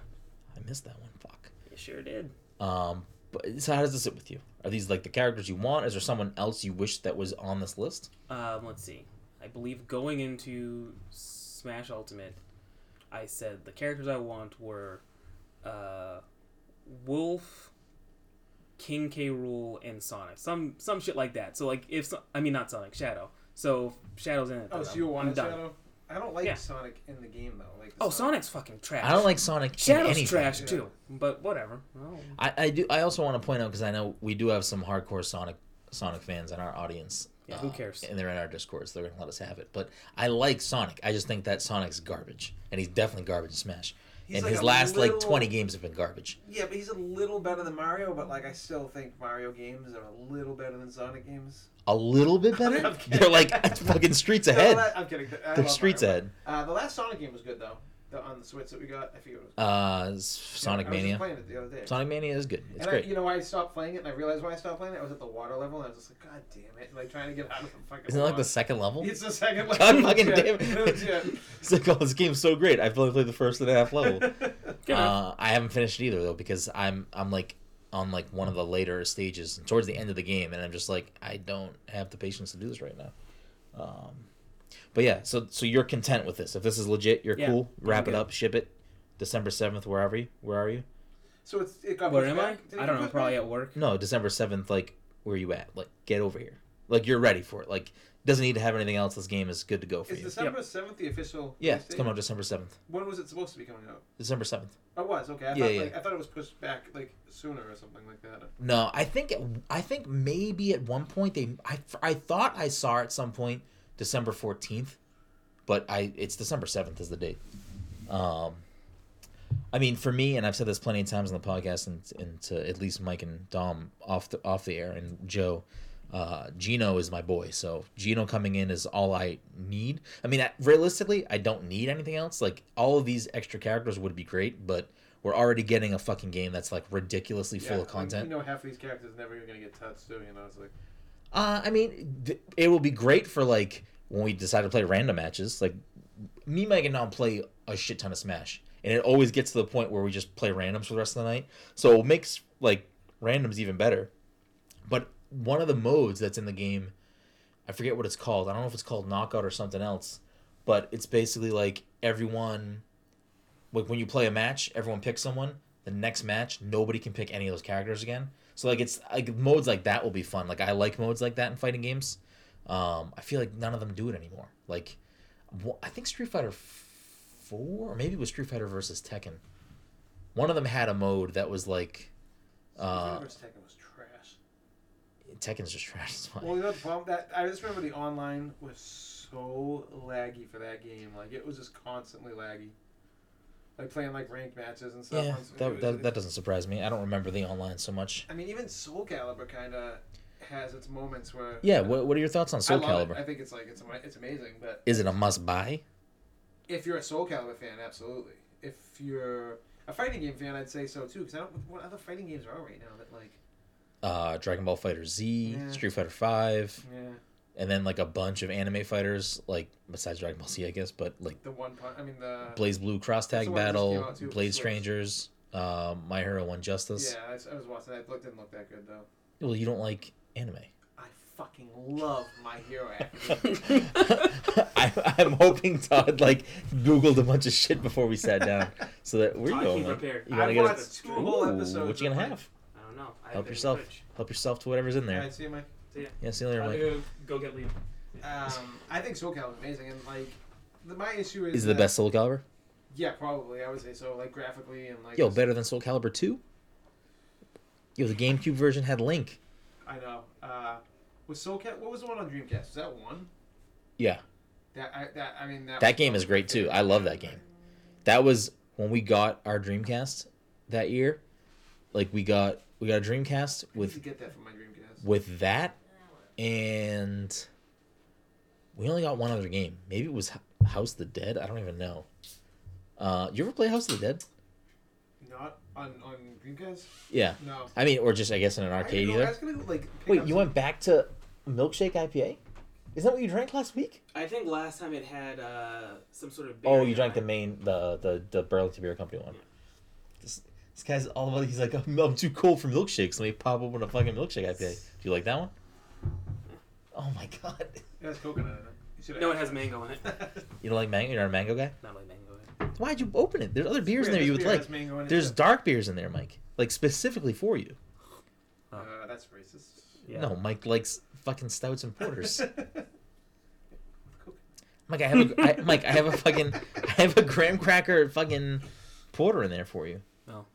I missed that one. Fuck. You sure did. Um, but so how does this sit with you? Are these like the characters you want? Is there someone else you wish that was on this list? Um, let's see. I believe going into Smash Ultimate, I said the characters I want were uh, Wolf, King K. Rool, and Sonic. Some some shit like that. So like if so- I mean not Sonic, Shadow. So Shadow's in it. Oh, so you I'm wanted done. Shadow? I don't like Yeah. Sonic in the game though. Like the Oh, Sonic's fucking trash. I don't like Sonic. in Shadow's anything. trash Yeah. too, but whatever. Oh. I, I do. I also want to point out because I know we do have some hardcore Sonic Sonic fans in our audience. Yeah, who uh, cares? And they're in our Discord, so they're gonna let us have it. But I like Sonic. I just think that Sonic's garbage, and he's definitely garbage in Smash. He's and like his last little- like twenty games have been garbage. Yeah, but he's a little better than Mario. But like, I still think Mario games are a little better than Sonic games. A little bit better. They're like fucking streets ahead. that- I'm kidding. I They're streets Mario. ahead. Uh, the last Sonic game was good though. The, on the Switch that we got, I forget what it was. Uh, Sonic I was Mania. playing it the other day. Sonic Mania is good. It's and I, great. you know why I stopped playing it, and I realized why I stopped playing it. I was at the water level, and I was just like, God damn it! Like trying to get out of the fucking. Isn't it like the second level? It's the second level. God fucking legit. damn it. It's like, oh, this game's so great. I've only played the first and a half level. Uh, I haven't finished it either though because I'm I'm like on like one of the later stages towards the end of the game, and I'm just like I don't have the patience to do this right now. Um, but yeah, so so you're content with this? If this is legit, you're Yeah, cool. I'm Wrap it good. up, ship it. December seventh, wherever you, where are you? so it's it got Where pushed am I? back? Did it I get don't know. Probably back? at work. No, December seventh. Like where are you at? Like get over here. Like you're ready for it. Like doesn't need to have anything else. This game is good to go for Is you. December seventh the official? Yeah, it's coming out December seventh. When was it supposed to be coming out? December seventh. Oh, it was okay. I Yeah, thought yeah. like I thought it was pushed back like sooner or something like that. No, I think it, I think maybe at one point they I, I thought I saw at some point December fourteenth, but I it's December seventh is the date. Um, I mean, for me, and I've said this plenty of times on the podcast, and, and to at least Mike and Dom off the off the air, and Joe, uh, Geno is my boy. So Geno coming in is all I need. I mean, I, realistically, I don't need anything else. Like all of these extra characters would be great, but we're already getting a fucking game that's like ridiculously full of content. Like, you know, half of these characters never even gonna get touched too. You know, it's like Uh, I mean, th- it will be great for like when we decide to play random matches. Like me, and Mike, and Dom play a shit ton of Smash, and it always gets to the point where we just play randoms for the rest of the night. So it makes like randoms even better. But one of the modes that's in the game, I forget what it's called. I don't know if it's called knockout or something else, but it's basically like everyone. Like when you play a match, everyone picks someone. The next match, nobody can pick any of those characters again. So like it's like modes like that will be fun. Like I like modes like that in fighting games. Um, I feel like none of them do it anymore. Like I think Street Fighter Four, or maybe it was Street Fighter versus Tekken. One of them had a mode that was like uh. Tekken was trash. Tekken's just trash. It's fine. Well, you know the problem that I just remember the online was so laggy for that game. Like it was just constantly laggy. Like playing like ranked matches and stuff. yeah, that, that, that doesn't surprise me. I don't remember the online so much. I mean, even Soul Calibur kind of has its moments where. Yeah, what, what are your thoughts on Soul I Calibur? It. I think it's like it's it's amazing, but Is it a must buy? if you're a Soul Calibur fan, absolutely. If you're a fighting game fan, I'd say so too. Because I don't. What other fighting games are right now that like? Uh, Dragon Ball Fighter Z, Yeah. Street Fighter Five, Yeah, and then like a bunch of anime fighters, like besides Dragon Ball Z, I guess, but like the one. I mean the. BlazBlue Cross Tag the one that just came Battle, too, Blade Strangers, uh, My Hero One Justice. Yeah, I, was- I was watching that. It looked, didn't look that good though. Well, you don't like anime. I fucking love My Hero Academia. I, I'm hoping Todd like googled a bunch of shit before we sat down, so that we're Todd going? came prepared. You wanna I get watched a, two whole Ooh, episodes. What you gonna of, like- have? I don't know. I Help yourself. fridge. Help yourself to whatever's in there. Alright, see you, Mike. So, yeah. Yeah, see you later, Mike. gonna go get Liam. Um, I think Soul Calibur is amazing, and like, the, my issue is Is it the best Soul Calibur? Yeah, probably. I would say so. Like graphically and like. Yo, better than Soul Calibur two. Yo, the GameCube version had Link. I know. Uh, was Soul Cal? What was the one on Dreamcast? Was that one? Yeah, That I that I mean that. that game is great too. I love that game. That was when we got our Dreamcast that year. Like we got we got a Dreamcast with get that for my Dreamcast. with that and we only got one other game. Maybe it was House of the Dead. I don't even know. Uh, you ever play House of the Dead? Not on on Dreamcast. Yeah. No. I mean, or just I guess in an arcade didn't know- I either. was gonna like. pick Wait, up you some- went back to Milkshake IPA? Is that what you drank last week? I think last time it had uh, some sort of. Oh, you drank like the main, the the the Burlington Beer Company one. This, this guy's all about. He's like, I'm, I'm too cold for milkshakes. Let me pop open a fucking milkshake IPA. Do you like that one? Oh my god! It has coconut in it. You should No, it add has mango in it. You don't like mango? You're not a mango guy. Not like mango in it. Why'd you open it? There's other beers in there you would beer like. has mango in it, There's too. dark beers in there, Mike. Like specifically for you. Uh, that's racist. Yeah. No, Mike likes fucking stouts and porters. Mike, I have a I, Mike, I have a fucking I have a graham cracker fucking porter in there for you. No.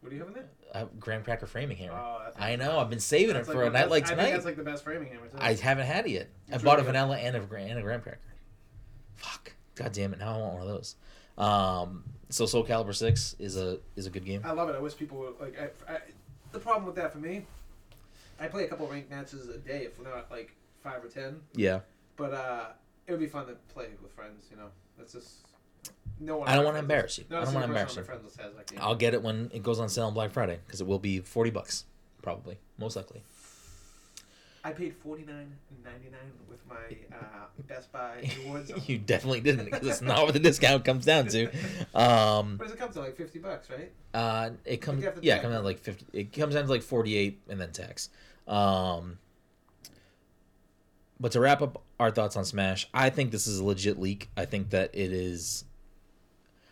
What do you have in there? I have graham cracker Framinghammer. Oh, that's I know. I've been saving it That's for like a night best- like I think tonight. that's like the best Framinghammer. Too. I haven't had it yet. I It's bought a really good. vanilla and a, gra- and a graham cracker. Fuck. God damn it! Now I want one of those. Um, so Soul Calibur Six is a is a good game. I love it. I wish people would like. I, I, the problem with that for me, I play a couple ranked matches a day, if not like five or ten. Yeah. But uh, it would be fun to play with friends. You know, that's just no one. I don't want to embarrass you. Not I don't want to embarrass you. my friends list has that game. I'll get it when it goes on sale on Black Friday because it will be forty bucks, probably, most likely. I paid forty nine ninety nine with my uh, Best Buy rewards. you definitely didn't because it's not what the discount comes down to. Um, What does it come to? Like fifty bucks, right? uh, it comes yeah, it comes it. out like fifty. It comes down to like forty eight and then tax. Um, but to wrap up our thoughts on Smash, I think this is a legit leak. I think that it is.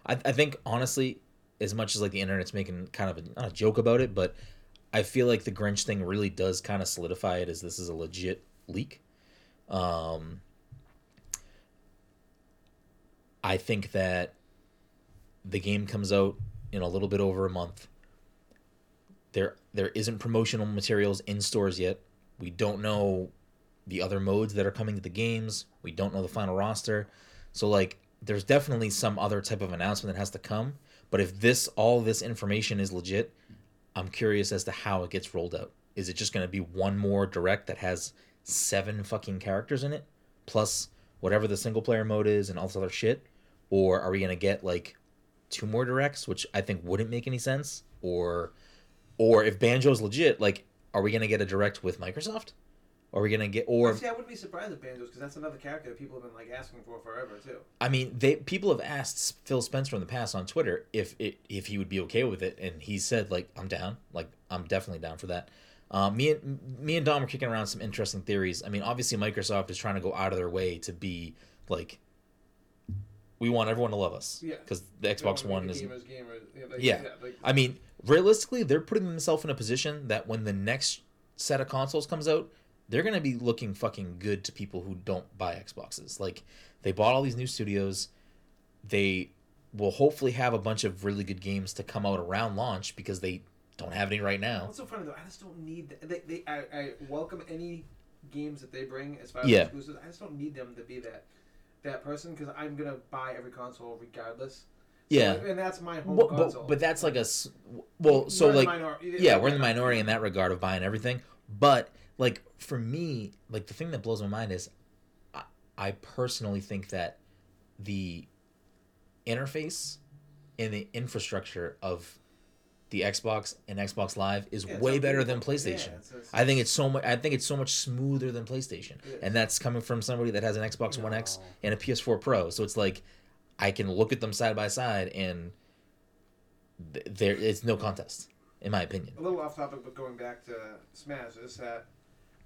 I, I think honestly, as much as like the internet's making kind of a, not a joke about it, but I feel like the Grinch thing really does kind of solidify it as this is a legit leak. Um, I think that the game comes out in a little bit over a month. There there isn't promotional materials in stores yet. We don't know the other modes that are coming to the games. We don't know the final roster. So like there's definitely some other type of announcement that has to come. But if this all this information is legit, I'm curious as to how it gets rolled out. Is it just going to be one more direct that has seven fucking characters in it, plus whatever the single player mode is and all this other shit, or are we going to get like two more directs, which I think wouldn't make any sense, or or if Banjo's legit, like are we going to get a direct with Microsoft? Are we going to get or See, I wouldn't be surprised if Banjo's because that's another character that people have been like asking for forever too. I mean, they people have asked Phil Spencer in the past on Twitter if it if he would be okay with it, and he said like I'm down, like I'm definitely down for that. Um, me and me and Dom are kicking around some interesting theories. I mean, obviously Microsoft is trying to go out of their way to be like, we want everyone to love us, Yeah. because the Xbox One is. a gamers game or- yeah, Yeah. like, I mean, realistically, they're putting themselves in a position that when the next set of consoles comes out, they're gonna be looking fucking good to people who don't buy Xboxes. Like they bought all these new studios, they will hopefully have a bunch of really good games to come out around launch because they don't have any right now. So funny though? I just don't need. th- They, they, I, I welcome any games that they bring as far as Yeah. exclusives. I just don't need them to be that that person because I'm gonna buy every console regardless. Yeah. So, and that's my home But, console. but, but that's like a well, so like minor- yeah, we're in the minority in that regard of buying everything. But like for me, like the thing that blows my mind is, I, I personally think that the interface and the infrastructure of the Xbox and Xbox Live is Yeah, way better than beautiful. Yeah, PlayStation. it's- it's- I think it's so much. I think it's so much smoother than PlayStation, and that's coming from somebody that has an Xbox One X and a PS4 Pro. So it's like I can look at them side by side, and th- there it's no contest, in my opinion. a little off topic, but going back to Smash is that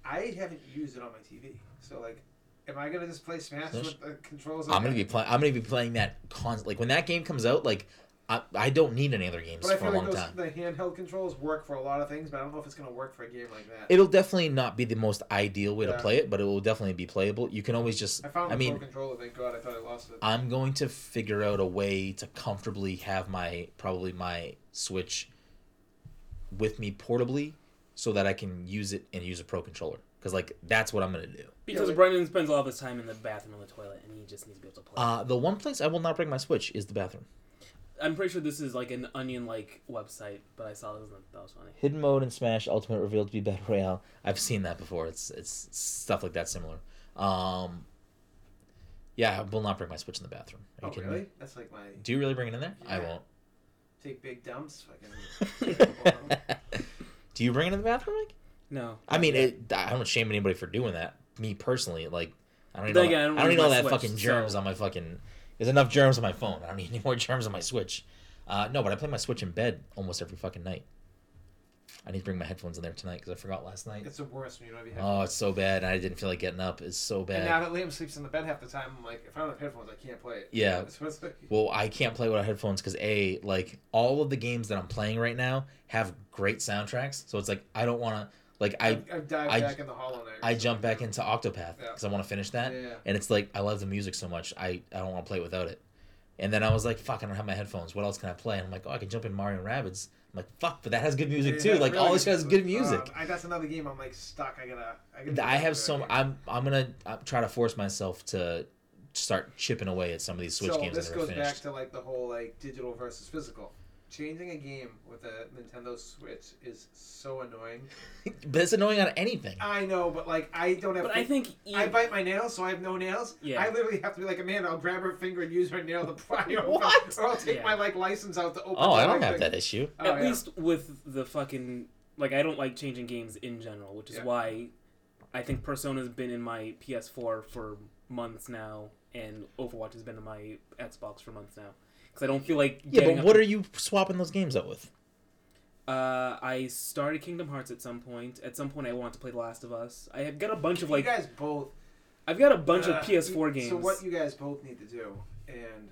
I haven't used it on my TV. So like, am I gonna just play Smash Smash? with the controls? I'm gonna be playing. I'm gonna be playing that constantly. Like when that game comes out, like I, I don't need any other games But I for a feel long like those, time. the handheld controls work for a lot of things, but I don't know if it's gonna work for a game like that. It'll definitely not be the most ideal way to play it, but it will definitely be playable. You can always just. I found I the mean, Pro controller. Thank God. I thought I lost it. I'm going to figure out a way to comfortably have my probably my Switch with me portably, so that I can use it and use a Pro controller. Because like that's what I'm gonna do. Because like- Brendan spends all of his time in the bathroom and the toilet, and he just needs to be able to play. Uh, the one place I will not bring my Switch is the bathroom. I'm pretty sure this is like an onion-like website, but I saw this and that was funny. Hidden mode in Smash Ultimate revealed to be Battle Royale. I've seen that before. It's it's stuff like that similar. Um, yeah, I will not bring my Switch in the bathroom. Are Oh you kidding me? really? That's like my Do you really bring it in there? I won't. take big dumps. Fucking. Do you bring it in the bathroom, Mike? No. I mean, it, I don't shame anybody for doing that. Me personally, like, I don't need Then all, again, I that, don't need all that Switch, fucking germs so- on my fucking. There's enough germs on my phone. I don't need any more germs on my Switch. Uh, no, but I play my Switch in bed almost every fucking night. I need to bring my headphones in there tonight because I forgot last night. it's the worst when you don't have your Oh, it's so bad. and I didn't feel like getting up. It's so bad. and now that Liam sleeps in the bed half the time, I'm like, if I don't have headphones, I can't play it. Yeah. Well, I can't play without headphones because a like all of the games that I'm playing right now have great soundtracks. So it's like I don't want to Like I I've, I've dived I- back in the Hollow Knight. I jump back into Octopath Yeah. because I want to finish that, Yeah, yeah. and it's like I love the music so much. I I don't want to play it without it. And then I was like, fuck, I don't have my headphones. What else can I play? And I'm like, oh, I can jump in Mario and Rabbids. I'm like, fuck, but that has good music too. Like really all this has good music. Uh, I, that's another game I'm like stuck. I gotta. I, gotta I have so game. I'm I'm gonna uh, try to force myself to start chipping away at some of these Switch so games this that I goes back to like the whole like digital versus physical. Changing a game with a Nintendo Switch is so annoying. but it's annoying on anything. I know, but like I don't have. But I think I bite my nails, so I have no nails. Yeah. I literally have to be like Amanda. I'll grab her finger and use her nail to pry open, What? or I'll take Yeah. my like license out to open. Oh, I don't have thing. that issue. Oh, at yeah. least with the fucking like I don't like changing games in general, which is Yeah. why I think Persona's been in my PS4 for months now, and Overwatch has been in my Xbox for months now. Because I don't feel like Yeah, but what to- are you swapping those games out with? Uh, I started Kingdom Hearts at some point. At some point, I want to play The Last of Us. I have got a bunch of like you guys both. I've got a bunch uh, of PS4 you- games. So what you guys both need to do, and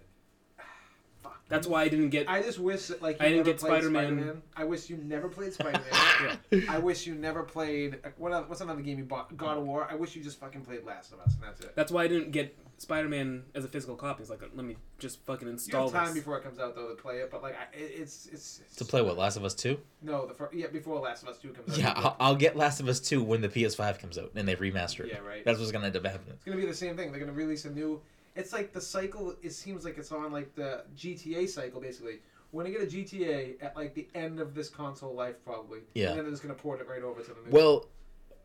fuck. That's why I didn't get. I just wish that like you I didn't never get played Spider-Man. Spider-Man. I wish you never played Spider-Man. yeah. I wish you never played. uh, What what's another game you bought? God of War. I wish you just fucking played Last of Us, and that's it. That's why I didn't get Spider-Man as a physical copy. It's like let me just fucking install. You install have time this. before it comes out though to play it, but like I, it's, it's it's To play what? Last of Us Two? No, the fir- yeah before Last of Us Two comes out. Yeah, I'll, I'll get Last of Us Two when the PS5 comes out and they remaster it. Yeah, right. That's what's gonna end up happening. It's gonna be the same thing. They're gonna release a new. It's like the cycle. It seems like it's on like the GTA cycle basically. We're gonna get a GTA at like the end of this console life probably. Yeah. And then they're just gonna port it right over to the new. Well,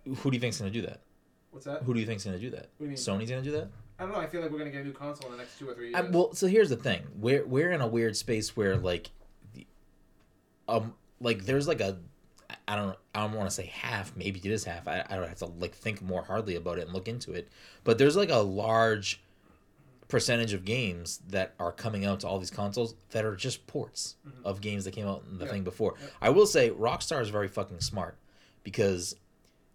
who do you think's gonna do that? what's that? Who do you think's gonna do that? What do you mean? Sony's gonna do that? I don't know. I feel like we're gonna get a new console in the next two or three years. I, well, so here's the thing. We're we're in a weird space where like, the- um, like there's like a, I don't I don't want to say half. Maybe it is half. I I don't have to like think more hardly about it and look into it. But there's like a large percentage of games that are coming out to all these consoles that are just ports Mhm. of games that came out in the Yeah. thing before. Yeah. I will say Rockstar is very fucking smart because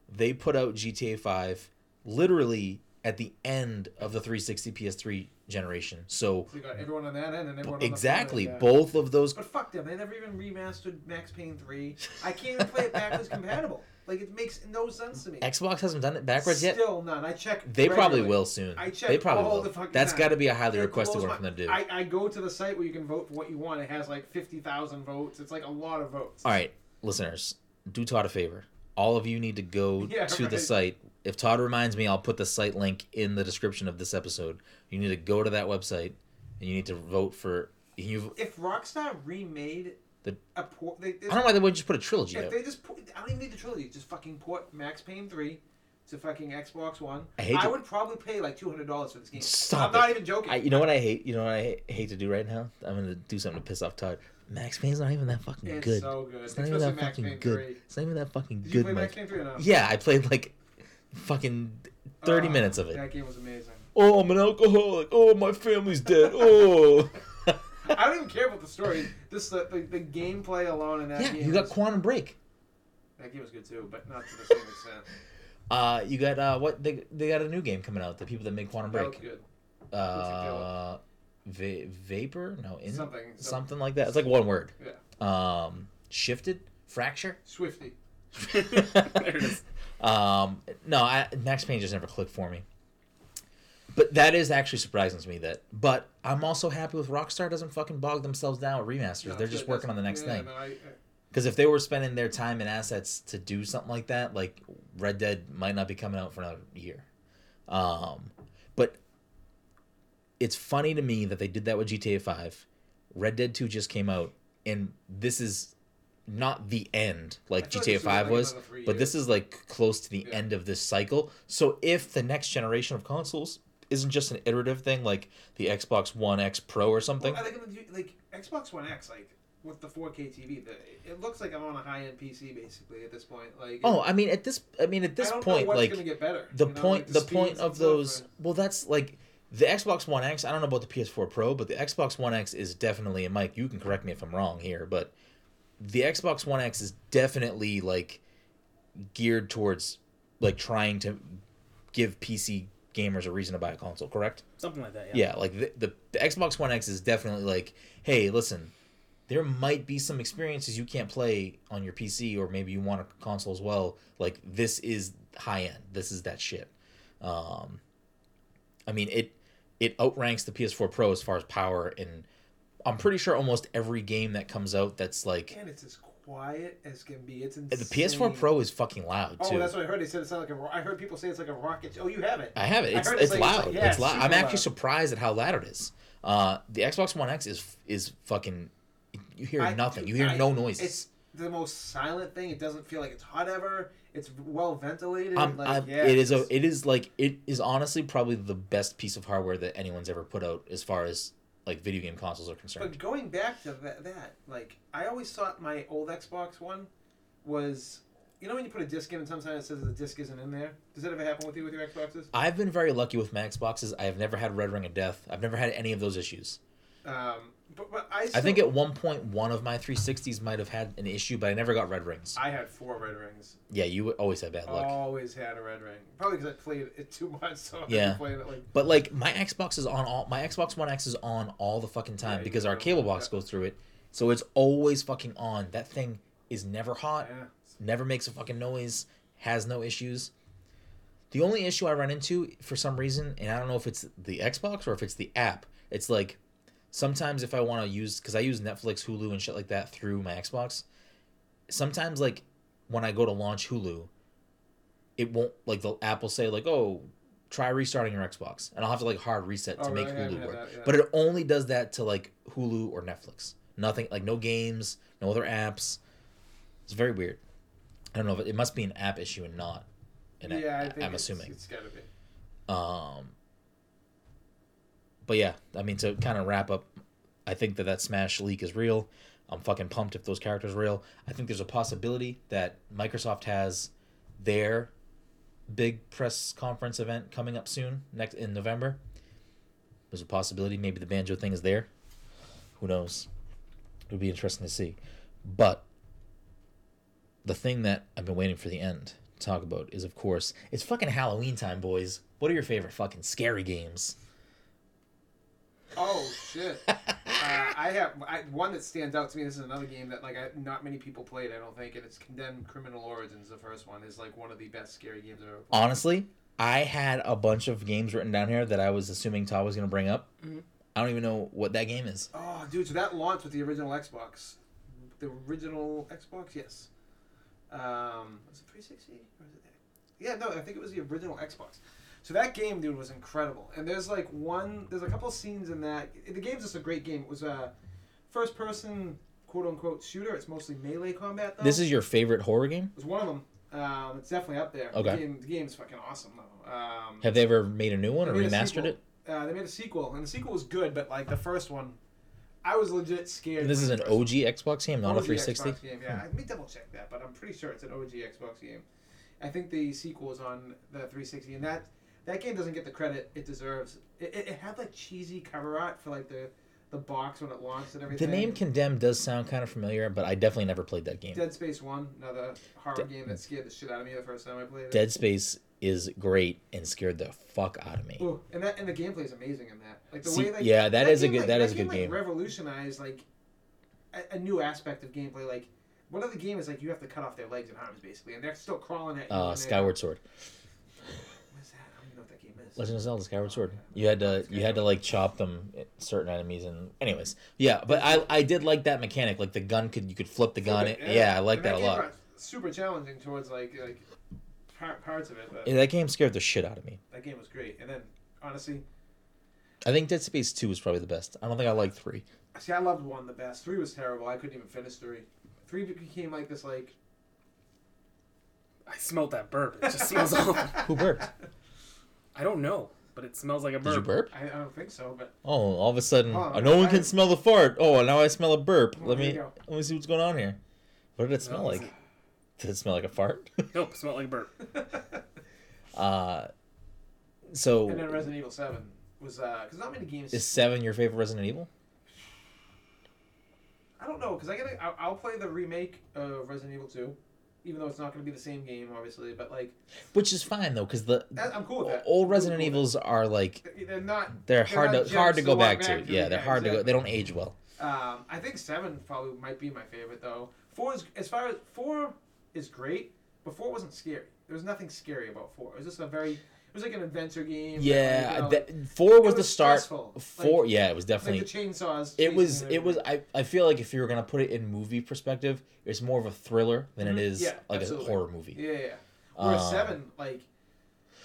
they put out GTA 5 literally at the end of the 360 PS3 generation. So So you got everyone on that end and everyone on exactly the end, yeah. both of those But fuck them. They never even remastered Max Payne three. I can't even play it backwards compatible. Like it makes no sense to me. Xbox hasn't done it backwards yet. Still none. I check. They probably will soon. I check They probably all will. the fucking That's got to be a highly requested one from them to do. I, I go to the site where you can vote for what you want. It has like fifty thousand votes. It's like a lot of votes. All right, listeners, do Todd a favor. All of you need to go Yeah, to the site. If Todd reminds me, I'll put the site link in the description of this episode. You need to go to that website and you need to vote for. You, If Rockstar remade The- a port, they, I don't know why they wouldn't just put a trilogy if out. they just put, I don't even need the trilogy. Just fucking port Max Payne three to fucking Xbox One. I hate to- would probably pay like two hundred dollars for this game. Stop I'm not even joking. I, you know what I hate? You know what I hate, hate to do right now? I'm gonna do something to piss off Todd. Max Payne's not even that fucking it's good. so good. it's not Especially even that Max fucking Payne good. three. It's not even that fucking Did you good, play Max Payne three or no? Yeah, I played like fucking thirty Oh, minutes of it. That game was amazing. Oh, I'm an alcoholic. Oh, my family's dead. Oh. I don't even care about the story. Just the, the, the gameplay alone in that yeah, game. you got was- Quantum Break. that game was good too, but not to the same extent. Uh, you got uh, what they they got a new game coming out. The people that made Quantum That Break. was good. Uh, va- vapor? No, in Something. something. something. like that. It's like one word. Yeah. Um, shifted, fracture. Swifty. there it is. Um, no, I, Max Payne just never clicked for me. But that is actually surprising to me that. But I'm also happy with Rockstar doesn't fucking bog themselves down with remasters. No, They're just working on the next yeah, thing. no, Because if they were spending their time and assets to do something like that, like Red Dead might not be coming out for another year. Um, but it's funny to me that they did that with GTA 5. Red Dead 2 just came out, and this is not the end like I like GTA this 5 was, but this is like close to the Yeah. end of this cycle. So if the next generation of consoles isn't just an iterative thing like the Xbox One X Pro or something, Well, are they like Xbox One X like with the 4K TV? The, it looks like I'm on a high end PC basically at this point. Like oh, I mean at this I mean at this I point like gonna get better. the you know, point like the, speeds point of those well that's like the xbox one x i don't know about the ps4 pro but the xbox one x is definitely and mike you can correct me if i'm wrong here but the xbox one x is definitely like geared towards like trying to give pc gamers a reason to buy a console correct Something like that. Yeah. yeah, like the, the the xbox one x is definitely like hey listen there might be some experiences you can't play on your PC or maybe you want a console as well. Like this is high end. This is that shit. Um, I mean it it outranks the PS4 Pro as far as power and I'm pretty sure almost every game that comes out that's like And it's as quiet as can be. It's the. PS4 Pro is fucking loud too. Oh, that's what I heard. They said it sounded like a. I heard people say it's like a rocket. Oh, you have it. I have it. It's it's, it's like- loud. it's like- yeah, it's loud. I'm actually loud. surprised at how loud it is. Uh, the Xbox One X is is fucking. You hear I- nothing. You hear I- no noises. The most silent thing. It doesn't feel like it's hot ever. It's well ventilated. Um, like, yeah, it is a. It is like it is honestly probably the best piece of hardware that anyone's ever put out as far as like video game consoles are concerned. But going back to that, that, like, I always thought my old Xbox One was. You know when you put a disc in and sometimes it says the disc isn't in there? Does that ever happen with you with your Xboxes? I've been very lucky with my Xboxes. I have never had Red Ring of Death. I've never had any of those issues. Um, but, but I, I think at one point one of my 360s might have had an issue, but I never got red rings. I had four red rings. Yeah, you always had bad luck. Always had a red ring. Probably because I played it too much, so Yeah. playing it like. But like my Xbox is on all my Xbox One X is on all the fucking time Yeah, because our cable box goes through it. So it's always fucking on. That thing is never hot, Yeah. never makes a fucking noise, has no issues. The only issue I run into for some reason, and I don't know if it's the Xbox or if it's the app, it's like sometimes if I want to use because I use Netflix, Hulu, and shit like that through my Xbox. Sometimes like when I go to launch Hulu, it won't like the app will say like, "Oh, try restarting your Xbox," and I'll have to like hard reset to Oh, make really? Hulu work. that, yeah. But it only does that to like Hulu or Netflix. Nothing like no games, no other apps. It's very weird. I don't know if it, it must be an app issue and not. An yeah, I think I'm assuming. it's gotta be. Um, but yeah, I mean to kind of wrap up, I think that that Smash leak is real. I'm fucking pumped if those characters are real. I think there's a possibility that Microsoft has their big press conference event coming up soon next in November. There's a possibility maybe the banjo thing is there. Who knows? It would be interesting to see. But the thing that I've been waiting for the end to talk about is, of course, it's fucking Halloween time, boys. What are your favorite fucking scary games? Oh shit! uh, I have I, one that stands out to me. This is another game that like I, not many people played. I don't think, and it's Condemned Criminal Origins. The first one is like one of the best scary games I've ever played. Honestly, I had a bunch of games written down here that I was assuming Todd was going to bring up. Mhm. I don't even know what that game is. Oh, dude! So that launched with the original Xbox. The original Xbox, yes. Um, was it 360 or was it? Yeah, no, I think it was the original Xbox. So that game, dude, was incredible. And there's like one, there's a couple scenes in that. The game's just a great game. It was a first-person quote unquote shooter. It's mostly melee combat though. This is your favorite horror game? It was one of them. Um, it's definitely up there. Okay. The, game, the game's fucking awesome though. Um, Have they ever made a new one or They made a remastered it? uh, they made a sequel, and the sequel was good, but like the first one, I was legit scared. This is an first one- OG Xbox game, not a 360. Xbox game, yeah. Let me double check that, but I'm pretty sure it's an OG Xbox game. I think the sequel is on the 360, and that that game doesn't get the credit it deserves. It, it, it had like cheesy cover art for like the the box when it launched and everything. The name Condemned does sound kind of familiar, but I definitely never played that game. Dead Space One, another horror De- game that scared the shit out of me the first time I played it. Dead Space is great and scared the fuck out of me. Ooh, and that and the gameplay is amazing in that. Like the See, way they yeah, that is a good- like, that is a game, good game. Like, revolutionized like a, a new aspect of gameplay. Like one of the game is like you have to cut off their legs and arms basically, and they're still crawling at you. Uh, Skyward Sword, What's that? I don't even know what that game is. Legend of Zelda, Skyward Sword. You had to you had to like chop them eh, certain enemies and anyways, yeah. But I I did like that mechanic. Like the gun could you could flip the gun. Flip it, yeah. I like And that a lot. Super challenging towards like like parts of it, but Yeah, that game scared the shit out of me. that game was great. And then honestly, I think Dead Space Two was probably the best. I don't think I like three. see, I loved one the best. Three was terrible. I couldn't even finish three. Three became like this like. I smelled that burp. It just smells awful. Who burped? I don't know, but it smells like a burp. Did burp. you burp? I, I don't think so, but Oh, all of a sudden, Hold on, oh, no one I- can smell the fart. Oh, now I smell a burp. Let here me you go. let me see what's going on here. What did it smell like? Did it smell like a fart? Nope, it smelled like a burp. uh, so and then Resident Evil Seven was because not many games. is seven your favorite Resident Evil? I don't know because I gotta. I'll, I'll play the remake of Resident Evil Two, even though it's not going to be the same game, obviously. But like, Which is fine though, because the that, I'm cool with that. old Resident cool Evils are like. They're not. they're They're hard not to hard to go back walk to. to, Yeah, they're hard to go. They don't age well. Um, I think seven probably might be my favorite though. Four is as far as four is great, but four wasn't scary. There was nothing scary about four. It was just a very. It was like an adventure game. Yeah, like, you know, that, four was, it the was start. stressful. Four, Like- yeah, it was like definitely. the chainsaws. it was. It was. I, I feel like if you were gonna put it in movie perspective, it's more of a thriller than it Mhm. is Yeah, like absolutely. a horror movie. Yeah, yeah. Whereas Um, seven, like,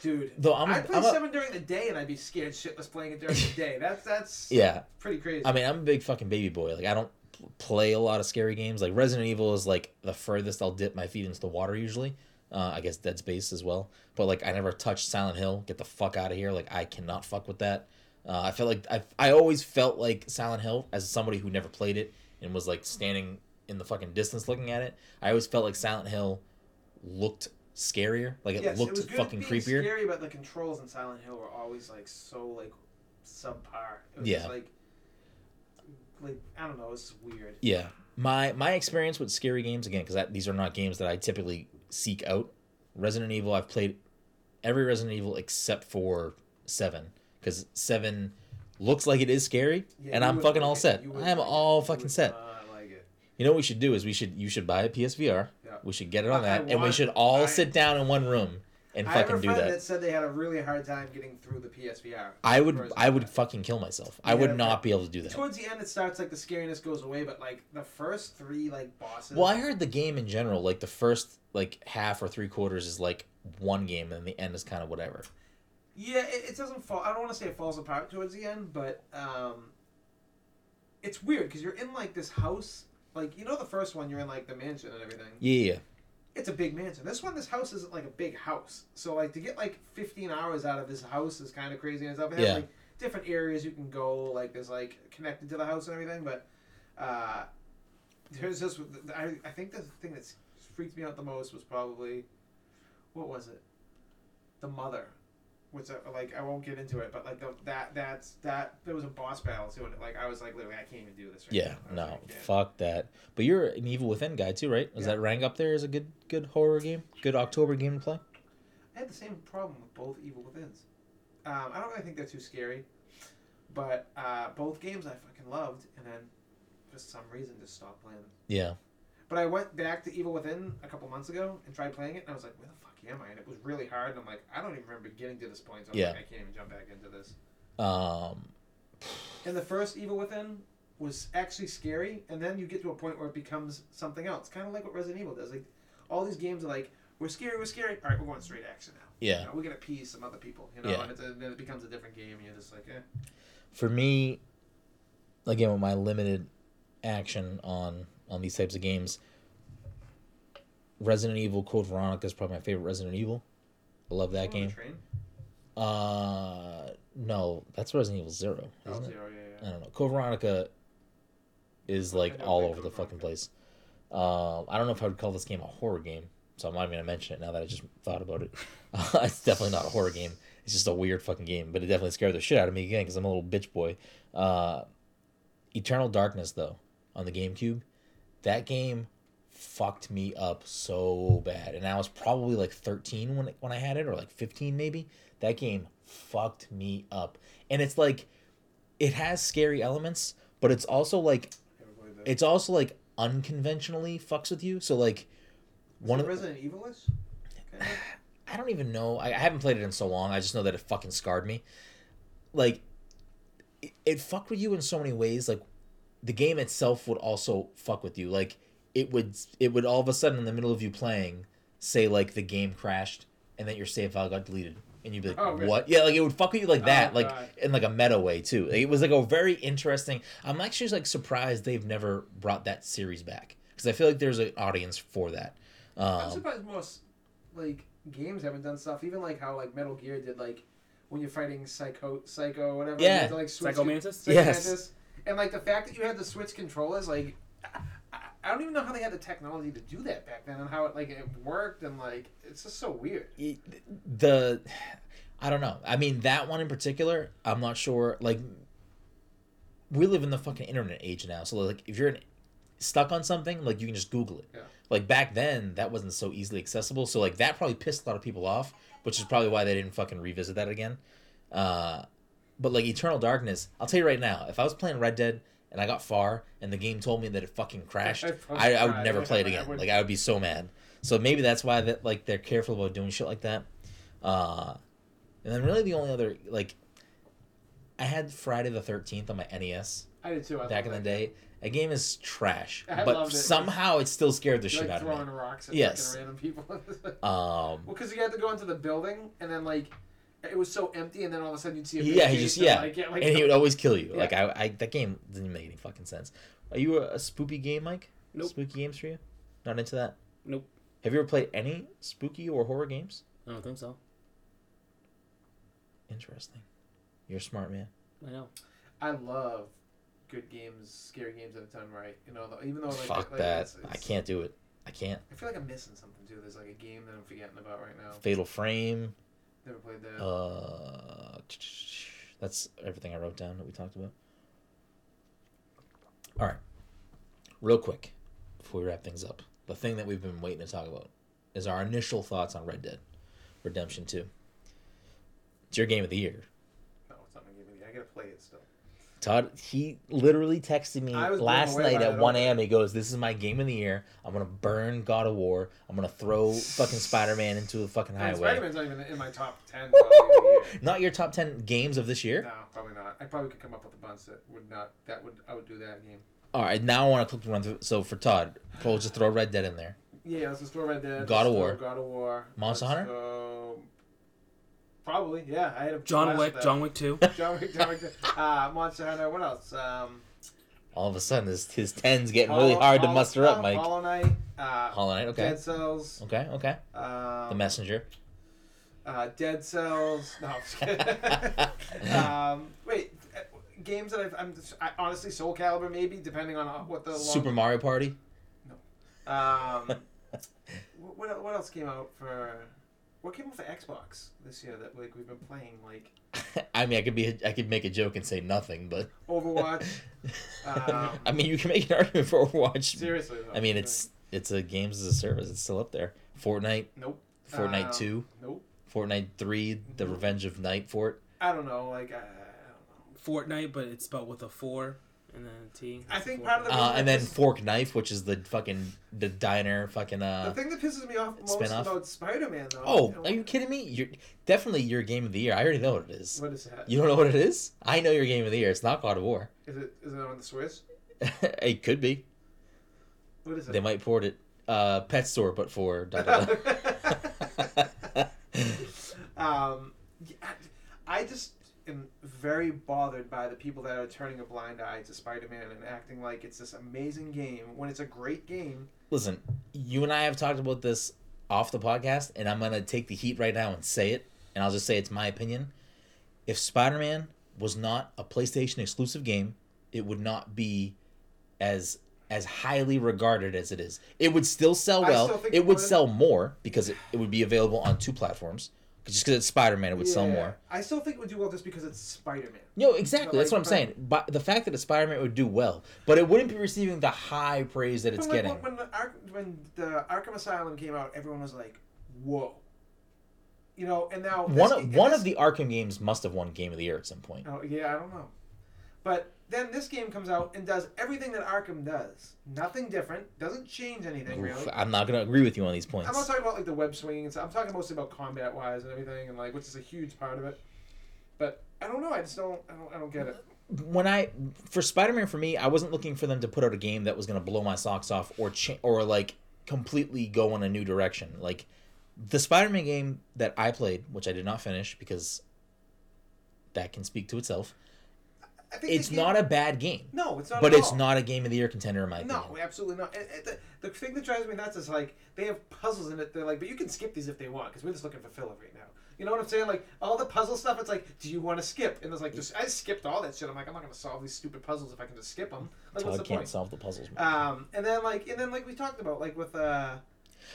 dude, Though I'm, I'd play I'm a- seven during the day and I'd be scared shitless playing it during the day. That's that's yeah. pretty crazy. I mean, I'm a big fucking baby boy. Like, I don't play a lot of scary games. Like, Resident Evil is like the furthest I'll dip my feet into the water usually. Uh, I guess Dead Space as well. But like, I never touched Silent Hill. Get the fuck out of here. Like, I cannot fuck with that. Uh, I felt like I, I always felt like Silent Hill as somebody who never played it and was like standing in the fucking distance looking at it. I always felt like Silent Hill looked scarier. Like it yes, looked it was good fucking creepier. Scary, but the controls in Silent Hill were always like so like subpar. It was Yeah. just, like like I don't know. It's weird. Yeah, my my experience with scary games again because these are not games that I typically seek out. Resident Evil, I've played every Resident Evil except for seven because seven looks like it is scary, Yeah, and I'm fucking like all it. set. I am like all fucking set. like. You know what we should do is we should you should buy a PSVR. Yeah. We should get it on I- I that, and we should all I- sit down in one room and I fucking do that. that said they had a really hard time getting through the PSVR. I would I would fucking kill myself. I would not be able to do that. Towards the end, it starts like the scariness goes away, but like the first three like bosses. Well, I heard the game in general, like the first like half or three quarters is like one game, and the end is kind of whatever. Yeah, it, it doesn't fall. I don't want to say it falls apart towards the end, but um, it's weird because you're in like this house. Like you know, the first one you're in like the mansion and everything. Yeah, yeah. It's a big mansion. This one, this house isn't like a big house. So like to get like 15 hours out of this house is kind of crazy and stuff. It has Yeah. like different areas you can go. Like there's like connected to the house and everything, but uh, there's this. I I think the thing that freaked me out the most was probably what was it? The mother. Which uh, like I won't get into it, but like the, that that's that there was a boss battle too, and like I was like literally I can't even do this. Right Yeah, now. No, like, fuck that. But you're an Evil Within guy too, right? Is Yeah. that rank up there as a good good horror game? Good October game to play? I had the same problem with both Evil Within's. Um, I don't really think they're too scary, but uh, both games I fucking loved, and then for some reason just stopped playing them. Yeah. But I went back to Evil Within a couple months ago and tried playing it, and I was like, "Where the fuck am I?" And it was really hard, and I'm like, "I don't even remember getting to this point." So I'm Yeah. like, "I can't even jump back into this." Um. And the first Evil Within was actually scary, and then you get to a point where it becomes something else, kind of like what Resident Evil does. Like all these games are like, "We're scary, we're scary." All right, we're going straight action now. Yeah. You know, we're gonna appease some other people, you know, Yeah. and it's a, then it becomes a different game, and you're just like, eh. For me, again with my limited action on on these types of games, Resident Evil Code Veronica is probably my favorite Resident Evil. I love that game. Uh, no, that's Resident Evil Zero, Oh, isn't it? zero, yeah, I don't know. Code Veronica is like all over the Code fucking Veronica. place. Um, I don't know if I would call this game a horror game, so I'm not even gonna mention it now that I just thought about it. it's definitely not a horror game. It's just a weird fucking game, but it definitely scared the shit out of me again because I'm a little bitch boy. Uh, Eternal Darkness though on the GameCube, that game fucked me up so bad, and I was probably like 13 when when I had it, or like 15 maybe. That game fucked me up, and it's like it has scary elements, but it's also like Never played that. it's also like unconventionally fucks with you. So like Is one of the, Resident Evil-ish? Kind? I don't even know. I, I haven't played it in so long. I just know that it fucking scarred me. Like it, it fucked with you in so many ways. Like the game itself would also fuck with you. Like it would it would all of a sudden in the middle of you playing say like the game crashed and that your save file got deleted. And you'd be like, Oh, really? "What?" Yeah, like it would fuck with you like that, Oh, like God. in like a meta way too. Like, it was like a very interesting. I'm actually like surprised they've never brought that series back because I feel like there's an audience for that. I'm Um, surprised most like games haven't done stuff. Even like how like Metal Gear did like when you're fighting Psycho, Psycho, whatever. Yeah. to, like switch Psycho Mantis? Yes. And like the fact that you had the switch controllers, like I, don't even know how they had the technology to do that back then, and how it like it worked, and like it's just so weird. the I don't know. I mean that one in particular, I'm not sure. Like we live in the fucking internet age now, so like if you're stuck on something, like you can just Google it. Yeah. Like back then, that wasn't so easily accessible. So like that probably pissed a lot of people off, which is probably why they didn't fucking revisit that again. Uh, but like Eternal Darkness, I'll tell you right now, if I was playing Red Dead and I got far, and the game told me that it fucking crashed, I, I would never play it again. Like I would be so mad. So maybe that's why that like they're careful about doing shit like that. Uh, and then really the only other like, I had Friday the Thirteenth on my NES I did too. I back in the that day. A game is trash, I but loved it. somehow it still scared the You're, shit like out of me. rocks at Yes. random people. Um, well, because you had to go into the building, and then like it was so empty, and then all of a sudden you'd see a big yeah, he just yeah, like, yeah, like, and he would always kill you. Yeah. Like I, I, that game didn't make any fucking sense. Are you a, a spooky game, Mike? Nope. Spooky games for you? Not into that. Nope. Have you ever played any spooky or horror games? I don't think so. Interesting. You're a smart man. I know. I love good games, scary games at a time, right. You know, even though like Fuck like, that. it's- I can't do it. I can't. I feel like I'm missing something too. There's like a game that I'm forgetting about right now. Fatal Frame. Never played that. Uh, that's everything I wrote down that we talked about. All right, real quick before we wrap things up, the thing that we've been waiting to talk about is our initial thoughts on Red Dead Redemption Two. It's your game of the year, no, it's not my game. of the year. I gotta play it still. Todd. He literally texted me I was blown last night at one a.m. He goes, "This is my game of the year. I'm gonna burn God of War. I'm gonna throw fucking Spider Man into the fucking highway." Spider-Man's not even in my top ten. Probably of the year. Not your top ten games of this year. No, probably not. I probably could come up with a bunch that would not. That would I would do that game. All right, now I want to quickly run through. So for Todd, we'll just throw Red Dead in there. Yeah, let's just throw Red Dead. God of War. God of War. Monster let's Hunter? throw- Probably, yeah. I had a John Wick. that. John Wick Two. John Wick. John Wick. Uh, Monster Hunter. What else? Um, All of a sudden, his his tens getting really Hollow- hard to Hollow- muster up, uh, Mike. Hollow Knight. Uh, Hollow Knight, okay, Dead Cells. okay, okay. Um, The Messenger. Uh, Dead Cells. No. I'm just um, wait. uh, Games that I've, I'm just, I, honestly Soul Calibur maybe depending on uh, what the long, Super Mario Party. No. Um, what, what what else came out for? What came out the Xbox this year that like we've been playing like I mean, I could be I could make a joke and say nothing, but Overwatch? Um, I mean, you can make an argument for Overwatch. Seriously, though. I mean, it's it's a games as a service. It's still up there. Fortnite, nope. Fortnite Um, Two, Nope. Fortnite Three, The Nope. Revenge of Night Fort. I don't know. Like I, I don't know. Fortnite, but it's spelled with a four and then a T. I think part of the- Uh, and then This- Fork Knife, which is the fucking the diner fucking uh. the thing that pisses me off most spin-off? about Spider-Man though. Oh, are you kidding me? You're definitely your game of the year. I already know what it is. What is that? You don't know what it is? I know your game of the year. It's not God of War. Is it is it on the Switch? it could be. What is it? They might port it. Uh, pet store, but for. dot, dot, dot. um, yeah, I just am very bothered by the people that are turning a blind eye to Spider-Man and acting like it's this amazing game when it's a great game. Listen, you and I have talked about this off the podcast, and I'm gonna take the heat right now and say it, and I'll just say it's my opinion. If Spider-Man was not a PlayStation exclusive game, it would not be as as highly regarded as it is. It would still sell well. still It would sell more because it, it would be available on two platforms. Just because it's Spider-Man, it would sell more. I still think it would do well just because it's Spider-Man. No, exactly. That's like, what I'm saying. But the fact that it's Spider-Man would do well, but it wouldn't be receiving the high praise that it's getting. When, the when the Arkham Asylum came out, everyone was like, "Whoa," you know. And now One this- one this- of the Arkham games must have won Game of the Year at some point. Oh yeah, I don't know. But then this game comes out and does everything that Arkham does. Nothing different. Doesn't change anything Oof, really. I'm not gonna agree with you on these points. I'm not talking about like the web swinging and stuff. I'm talking mostly about combat wise and everything, and like which is a huge part of it. But I don't know. I just don't. I don't. I don't get it. When I for Spider-Man for me, I wasn't looking for them to put out a game that was gonna blow my socks off or cha- or like completely go in a new direction. Like the Spider-Man game that I played, which I did not finish because that can speak to itself. I think It's game- not a bad game, No, it's not. but it's not a Game of the Year contender in my opinion. No, absolutely not. And, and the, the thing that drives me nuts is like they have puzzles in it. They're like, but you can skip these if they want because we're just looking for filler right now. You know what I'm saying? Like all the puzzle stuff. It's like, do you want to skip? And it's like, just I skipped all that shit. I'm like, I'm not gonna solve these stupid puzzles if I can just skip them. Like, what's the can't point? solve the puzzles. man. Um, and then like, and then like we talked about, like with uh,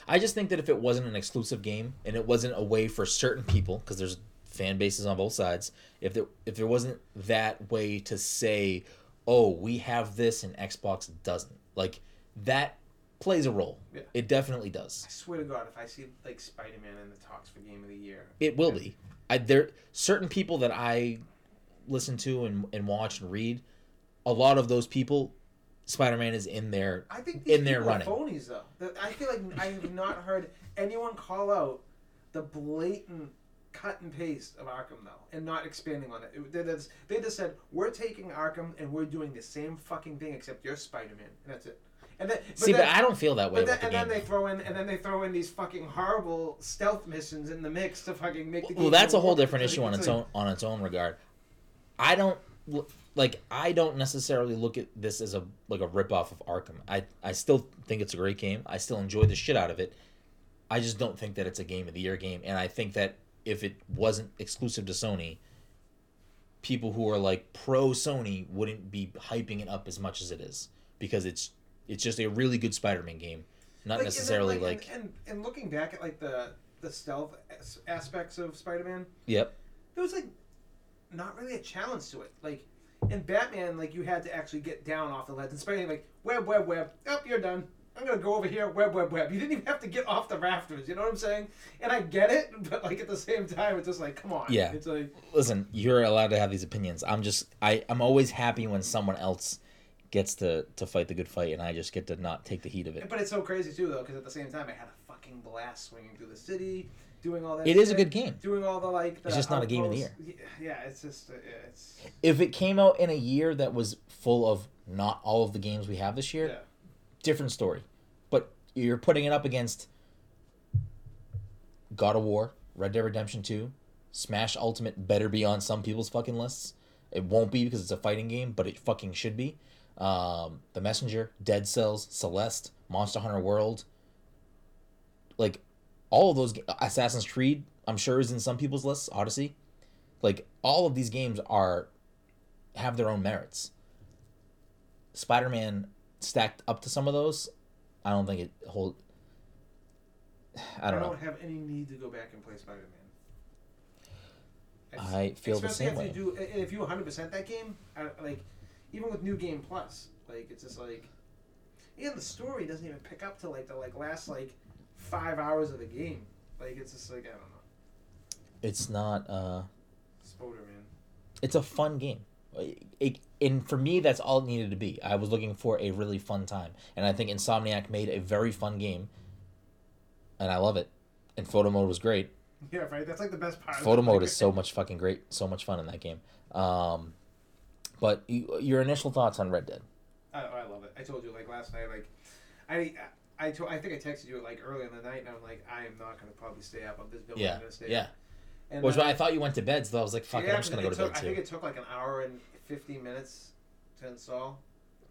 I just think that if it wasn't an exclusive game and it wasn't a way for certain people, because there's fan bases on both sides, if there if there wasn't that way to say, oh, we have this and Xbox doesn't, like that plays a role. Yeah. It definitely does. I swear to God, if I see like Spider Man in the talks for Game of the Year, It will be. I there certain people that I listen to and, and watch and read a lot of those people, Spider Man is in there. I think in there running. phonies though. I feel like I have not heard anyone call out the blatant cut and paste of Arkham though, and not expanding on it. it they, just, they just said we're taking Arkham and we're doing the same fucking thing except you're Spider Man, and that's it. And then, but See, then, but I don't feel that way then, the and game. then they throw in and then they throw in these fucking horrible stealth missions in the mix to fucking make the game. well, that's a whole different issue on it's own on its own regard. I don't like. I don't necessarily look at this as a like a rip off of Arkham. I I still think it's a great game. I still enjoy the shit out of it. I just don't think that it's a game of the year game, and I think that if it wasn't exclusive to Sony, people who are like pro Sony wouldn't be hyping it up as much as it is because it's it's just a really good Spider-Man game, not Like, and then, necessarily like, and, and and looking back at like the the stealth aspects of Spider Man. yep, there was like not really a challenge to it. Like in Batman, like you had to actually get down off the ledge. In Spider-Man, like web, web, web. Up, you're done. I'm gonna go over here. Web, web, web. You didn't even have to get off the rafters. You know what I'm saying? And I get it, but like at the same time, it's just like, come on. Yeah. It's like listen, you're allowed to have these opinions. I'm just I I'm always happy when someone else gets to to fight the good fight and I just get to not take the heat of it. But it's so crazy too, though, because at the same time, I had a fucking blast swinging through the city, doing all that. It is a good game. Doing all the like. The It's just not a game of the year. Yeah, yeah, it's just uh, it's If it came out in a year that was full of not all of the games we have this year, yeah. Different story. But you're putting it up against God of War, Red Dead Redemption 2, Smash Ultimate better be on some people's fucking lists. It won't be because it's a fighting game, but it fucking should be. Um, the Messenger, Dead Cells, Celeste, Monster Hunter World. Like all of those Assassin's Creed, I'm sure is in some people's lists, Odyssey. Like all of these games are have their own merits. Spider-Man stacked up to some of those, I don't think it hold. I don't know. have any need to go back and play Spider Man. I feel the same way. if you do, if you 100 percent that game, I, like even with New Game Plus, like it's just like, yeah, the story doesn't even pick up to like the like last like five hours of the game. Like it's just like I don't know, It's not. uh Spider Man. It's a fun game. It, and for me, that's all it needed to be. I was looking for a really fun time, and I think Insomniac made a very fun game, and I love it. And photo mode was great. Yeah, right. That's like the best part. Photo mode is so much fucking great, so much fun in that game. Um, but you, your initial thoughts on Red Dead? I, I love it. I told you like last night, like I. I, told, I think I texted you like early in the night, and I'm like, I am not gonna probably stay up. I'm this building. Yeah, I'm gonna stay yeah. up. And Which then- I thought you went to bed, so I was like, "Fuck it, I'm just gonna go to took, bed I think it took like an hour and fifteen minutes to install.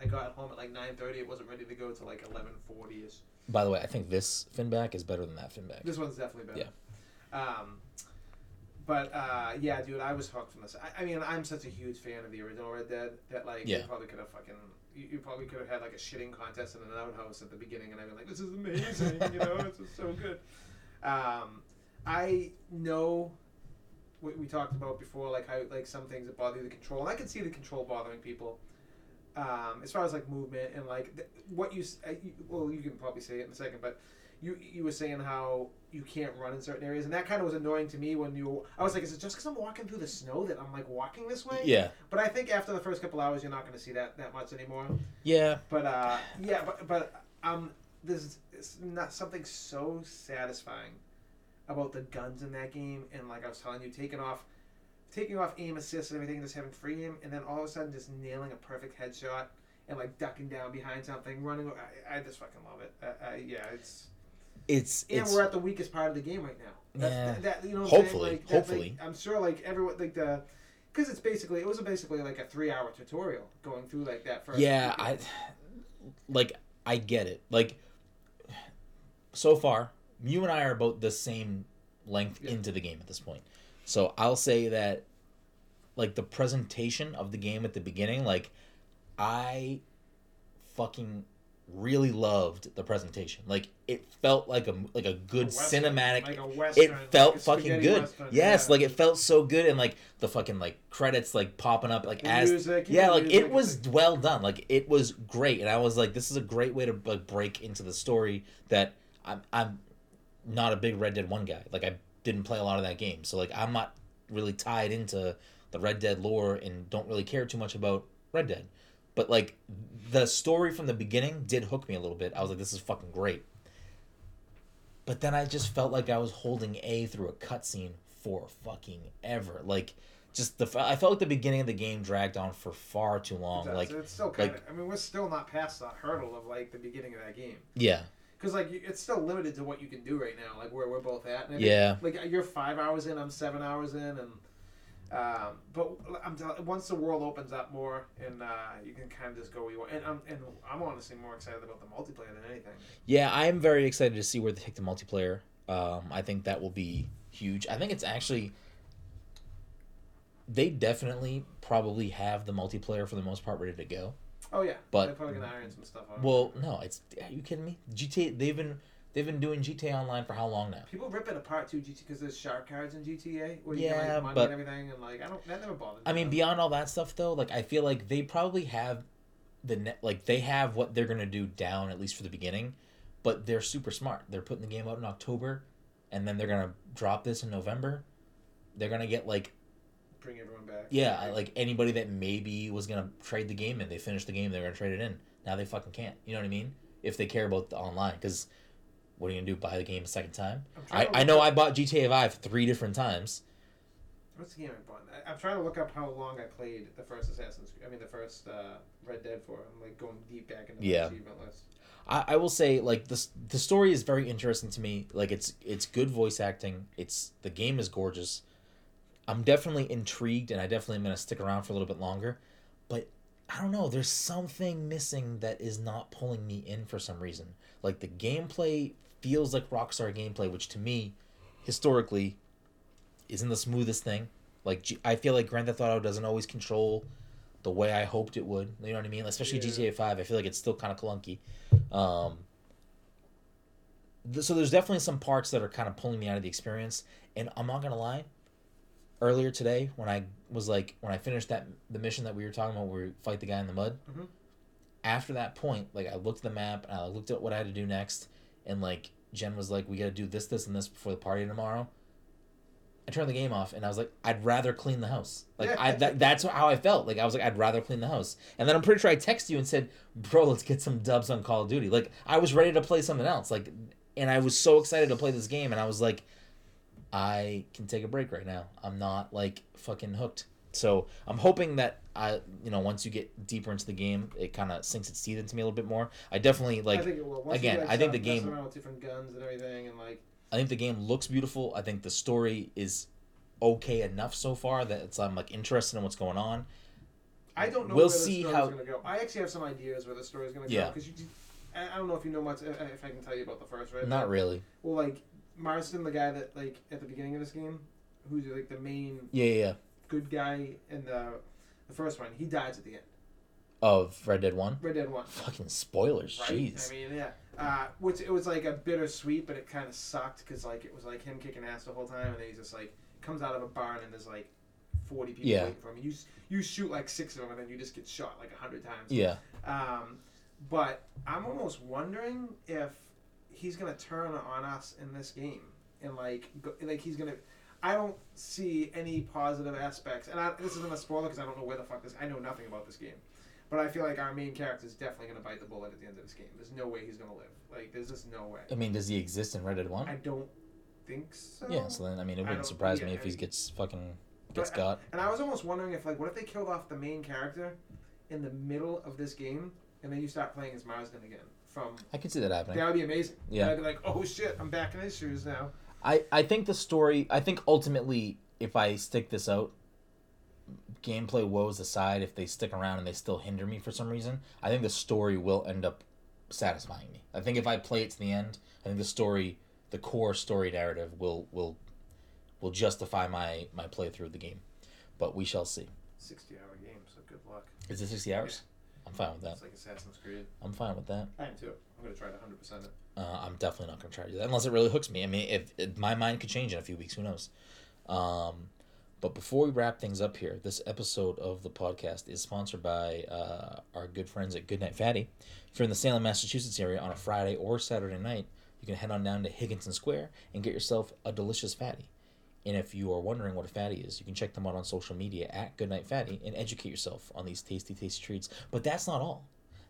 I got home at like nine thirty. It wasn't ready to go till like eleven forty ish. By the way, I think this Finback is better than that Finback. This one's definitely better. Yeah. Um, but uh, yeah, dude, I was hooked from this. I, I mean, I'm such a huge fan of the original Red Dead that like yeah. you probably could have fucking. You, you probably could have had like a shitting contest in an outhouse at the beginning, and I'd be like, "This is amazing," you know, it's so good. Um, I know what we talked about before, like how like some things that bother you, the control, and I can see the control bothering people. Um, as far as like movement and like th- what you, uh, you, well, you can probably say it in a second, but you you were saying how you can't run in certain areas, and that kind of was annoying to me when you. I was like, is it just because I'm walking through the snow that I'm like walking this way? Yeah, But I think after the first couple hours, you're not going to see that that much anymore. yeah. But uh, yeah, but but um, there's it's not something so satisfying about the guns in that game, and like I was telling you, taking off, taking off aim assist and everything, just having free aim, and then all of a sudden just nailing a perfect headshot and like ducking down behind something, running. I, I just fucking love it. I, I, yeah, it's It's and it's we're at the weakest part of the game right now. That's, Yeah. that, that- you know. Hopefully, like, that's, like, hopefully. I'm sure like everyone like the. Because it's basically, it was basically like a three-hour tutorial going through like that first. yeah. I like I get it. Like so far, you and I are about the same length Yeah. into the game at this point. So I'll say that like the presentation of the game at the beginning, like I fucking really loved the presentation. Like it felt like a like a good Western, cinematic like a western, it felt a fucking good. western, yes, yeah. like it felt so good, and like the fucking like credits like popping up like The as music, yeah, like music, it was well done. Like it was great, and I was like, this is a great way to like break into the story that I'm I'm not a big Red Dead One guy. Like I didn't play a lot of that game, so like I'm not really tied into the Red Dead lore and don't really care too much about Red Dead. But like the story from the beginning did hook me a little bit. I was like, this is fucking great. But then I just felt like I was holding A through a cutscene for fucking ever. Like, just the I felt like the beginning of the game dragged on for far too long. It. Like, it's still kind of. I mean, we're still not past that hurdle of like the beginning of that game. yeah, Because like it's still limited to what you can do right now, like where we're both at. And I Yeah. Like you're five hours in, I'm seven hours in, and um, but I'm tell- once the world opens up more and uh, you can kind of just go where you want. And I'm and I'm honestly more excited about the multiplayer than anything. yeah. I am very excited to see where they take the multiplayer. Um, I think that will be huge. I think it's actually. They definitely probably have the multiplayer for the most part ready to go. Oh yeah, But- they're probably gonna iron some stuff out. Well, no, it's are you kidding me? GTA they've been they've been doing GTA Online for how long now? people rip it apart too, GT, because there's shark cards in GTA where you Yeah, get like money but- and everything, and like I don't that never bothered. I mean, me. beyond all that stuff though, like I feel like they probably have the net like they have what they're gonna do down at least for the beginning, but they're super smart. They're putting the game out in October, and then they're gonna drop this in November. They're gonna get like bring everyone back. yeah, like anybody that maybe was gonna trade the game and they finished the game, they're gonna trade it in. Now they fucking can't. You know what I mean? If they care about the online, because what are you gonna do? Buy the game a second time? I'm I, I know up- I bought GTA Five three different times. What's the game I bought? I- I'm trying to look up how long I played the first Assassin's Creed. I mean, the first uh, Red Dead for. I'm like going deep back into Yeah. the achievement list. I, I will say like this the story is very interesting to me. Like it's it's good voice acting. It's the game is gorgeous. I'm definitely intrigued and I definitely am gonna stick around for a little bit longer. But I don't know, there's something missing that is not pulling me in for some reason. Like the gameplay feels like Rockstar gameplay, which to me, historically, isn't the smoothest thing. Like I feel like Grand Theft Auto doesn't always control the way I hoped it would. You know what I mean? Especially Yeah. GTA Five. I feel like it's still kind of clunky. Um, th- so there's definitely some parts that are kind of pulling me out of the experience. And I'm not gonna lie. Earlier today, when I was like, when I finished that the mission that we were talking about, where we fight the guy in the mud. Mhm. After that point, like I looked at the map and I looked at what I had to do next, and like Jen was like, "We got to do this, this, and this before the party tomorrow." I turned the game off and I was like, I'd rather clean the house. Like I that, that's how I felt. Like I was like, I'd rather clean the house. And then I'm pretty sure I texted you and said, Bro, let's get some dubs on Call of Duty. Like I was ready to play something else. Like and I was so excited to play this game and I was like, I can take a break right now. I'm not like fucking hooked. So I'm hoping that I you know, once you get deeper into the game, it kinda sinks its teeth into me a little bit more. I definitely like I think it will. Once again, you, like, I think the game- around with different guns and everything, and like I think the game looks beautiful. I think the story is okay enough so far that it's I'm like interested in what's going on. I don't know We'll where the see how- gonna go. I actually have some ideas where the story's gonna Yeah. go because you. I I don't know if you know much. If if I can tell you about the first, right? Not really. Well, like Marston, the guy that like at the beginning of this game, who's like the main Yeah, yeah, yeah. good guy in the the first one, he dies at the end. Of Red Dead One. Red Dead One. Fucking spoilers. Right? Jeez. I mean, yeah. Uh, which it was like a bittersweet, but it kind of sucked because like it was like him kicking ass the whole time, and then he's just like comes out of a barn and there's like forty people Yeah. waiting for him. You s- you shoot like six of them, and then you just get shot like a hundred times. yeah. Um, but I'm almost wondering if he's gonna turn on us in this game, and like, go, like he's gonna. I don't see any positive aspects, and I, this isn't a spoiler because I don't know where the fuck this. I know nothing about this game, but I feel like our main character is definitely gonna bite the bullet at the end of this game. There's no way he's gonna live. Like, there's just no way. I mean, does he exist in Red Dead One? I don't think so. Yeah. So then, I mean, it wouldn't surprise yeah, me if he gets fucking gets But- got. And I was almost wondering if, like, what if they killed off the main character in the middle of this game, and then you start playing as Marston again from I could see that happening. That would be amazing. Yeah. I'd be like, oh shit, I'm back in his shoes now. I, I think the story I think ultimately if I stick this out gameplay woes aside if they stick around and they still hinder me for some reason I think the story will end up satisfying me I think if I play it to the end I think the story the core story narrative will will will justify my my playthrough of the game but we shall see 60 hour game, so good luck. is it 60 hours I'm fine with that It's like Assassin's Creed. I'm fine with that I am too. I'm going to try to 100% it. Uh, I'm definitely not going to try to do that unless it really hooks me. I mean, if, if my mind could change in a few weeks, who knows? Um, but before we wrap things up here, this episode of the podcast is sponsored by uh, our good friends at Goodnight Fatty. If you're in the Salem, Massachusetts area on a Friday or Saturday night, you can head on down to Higginson Square and get yourself a delicious fatty. And if you are wondering what a fatty is, you can check them out on social media at Goodnight Fatty and educate yourself on these tasty, tasty treats. But that's not all.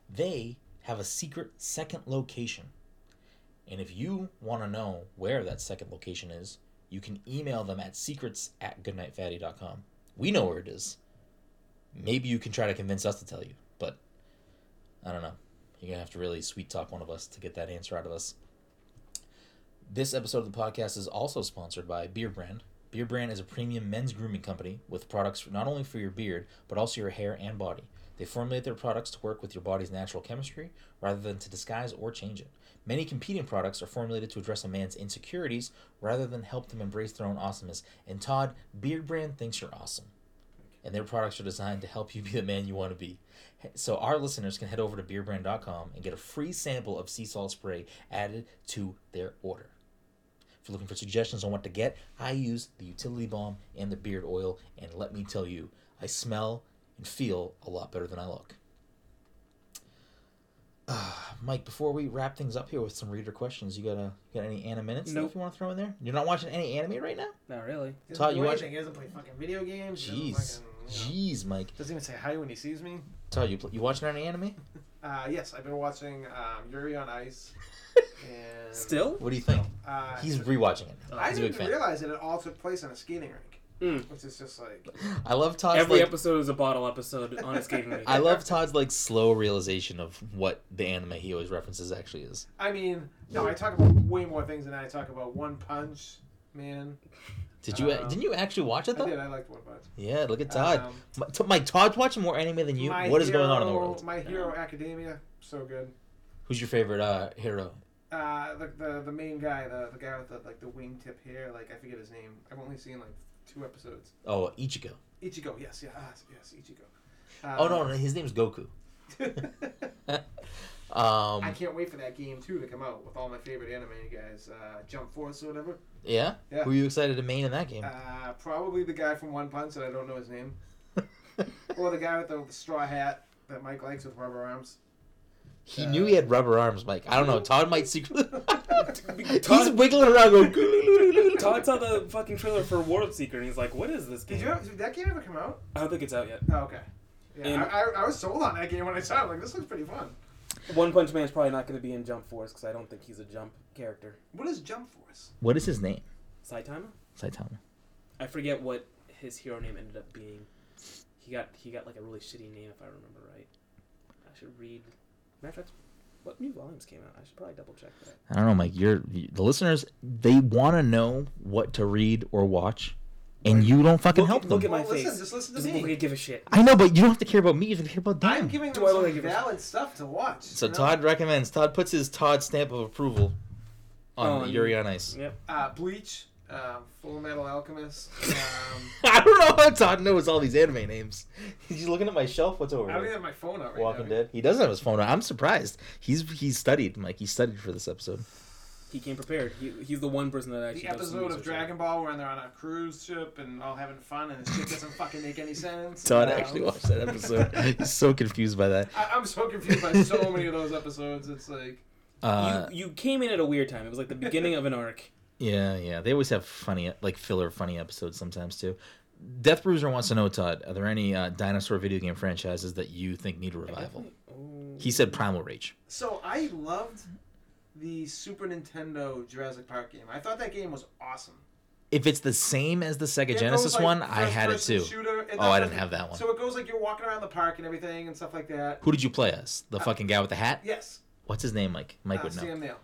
They have a secret second location. And if you want to know where that second location is, you can email them at secrets at goodnightfatty.com. We know where it is. Maybe you can try to convince us to tell you, but I don't know. You're going to have to really sweet talk one of us to get that answer out of us. This episode of the podcast is also sponsored by Beardbrand. Beard Brand is a premium men's grooming company with products not only for your beard, but also your hair and body. They formulate their products to work with your body's natural chemistry rather than to disguise or change it. Many competing products are formulated to address a man's insecurities rather than help them embrace their own awesomeness. And Todd, Beardbrand thinks you're awesome. And their products are designed to help you be the man you want to be. So our listeners can head over to beardbrand.com and get a free sample of sea salt spray added to their order. If you're looking for suggestions on what to get, I use the utility balm and the beard oil, and let me tell you, I smell and feel a lot better than I look. Uh, Mike, before we wrap things up here with some reader questions, you got a you got any anime minutes Nope. stuff you want to throw in there? You're not watching any anime right now? Not really. He Todd, you do watch- anything. He doesn't play fucking video games. Jeez, fucking, you know, jeez, Mike. Doesn't even say hi when he sees me. Todd, you pl- you watching any anime? Uh, yes, I've been watching um, Yuri on Ice. And Still? What do you think? uh, He's rewatching it. I He's a big didn't fan. realize that it all took place on a skating rink, Mm. which is just like I love Todd's Every like, episode is a bottle episode on a skating rink. I love Todd's like slow realization of what the anime he always references actually is. I mean, no, I talk about way more things than I talk about One Punch Man. Did you Um, didn't you actually watch it I though? did. I liked One Punch. Yeah, look at Todd. Um, My, t- Mike, Todd's watching more anime than you. My What is going on in the Hero- world? My Hero Academia, so good. Who's your favorite uh, hero? Uh, the, the the main guy, the the guy with the like the wingtip hair, like I forget his name. I've only seen like two episodes. Oh, Ichigo. Ichigo, yes, yeah, ah, yes, Ichigo. Oh Uh, no, no, his name's Goku. I Um, can't wait for that game too to come out with all my favorite anime guys. Uh, Jump Force or whatever. yeah? Yeah. Who are you excited to main in that game? Uh, probably the guy from One Punch that I don't know his name, or the guy with the, the straw hat that Mike likes with rubber arms. He knew he had rubber arms, Mike. I don't know. Todd might secretly. He's wiggling around, going. Todd saw the fucking trailer for World Seeker and he's like, "What is this game?" Did you did that game ever come out? I don't think it's out yet. Oh, okay. Yeah, And- I, I, I was sold on that game when I saw it. Like this looks pretty fun. One Punch Man is probably not going to be in Jump Force because I don't think he's a Jump character. What is Jump Force? What is his name? Saitama? Saitama. I forget what his hero name ended up being. He got he got like a really shitty name if I remember right. I should read. Matter of fact, what new volumes came out? I should probably double check that. I don't know, Mike. You're the listeners. They want to know what to read or watch, and you don't fucking Look help at- them. look at my Well, listen, face. just listen to Doesn't me. look like I give a shit. I know, but you don't have to care about me. You have to care about them. I'm giving them Do I look some like a- valid stuff to watch. so you know? Todd recommends. Todd puts his Todd stamp of approval on On- Yuri on Ice. Yep. uh, Bleach, uh, Full Metal Alchemist. Um, I don't know how Todd knows all these anime names. He's looking at my shelf. What's over I don't even here? have my phone out right Walking now. Dead. He doesn't have his phone. out. I'm surprised. He's he's studied, Mike. He studied for this episode. He came prepared. He, he's the one person that actually The does some episode of research. Dragon Ball when they're on a cruise ship and all having fun and the shit doesn't fucking make any sense. Todd Um, actually watched that episode. He's so confused by that. I, I'm so confused by so many of those episodes. It's like Uh, you, you came in at a weird time. It was like the beginning of an arc. Yeah, yeah. They always have funny, like filler, funny episodes sometimes too. Death Bruiser wants to know, Todd, are there any uh, dinosaur video game franchises that you think need a revival? oh. He said Primal Rage. so. I loved the Super Nintendo Jurassic Park game. I thought that game was awesome. If it's the same as the Sega Genesis like, one, I had it too. Shooter, Oh, I didn't have that one. So it goes like you're walking around the park and everything and stuff like that. Who did you play as? The fucking guy with the hat? Yes, What's his name, Mike? Mike uh, would know. Sam.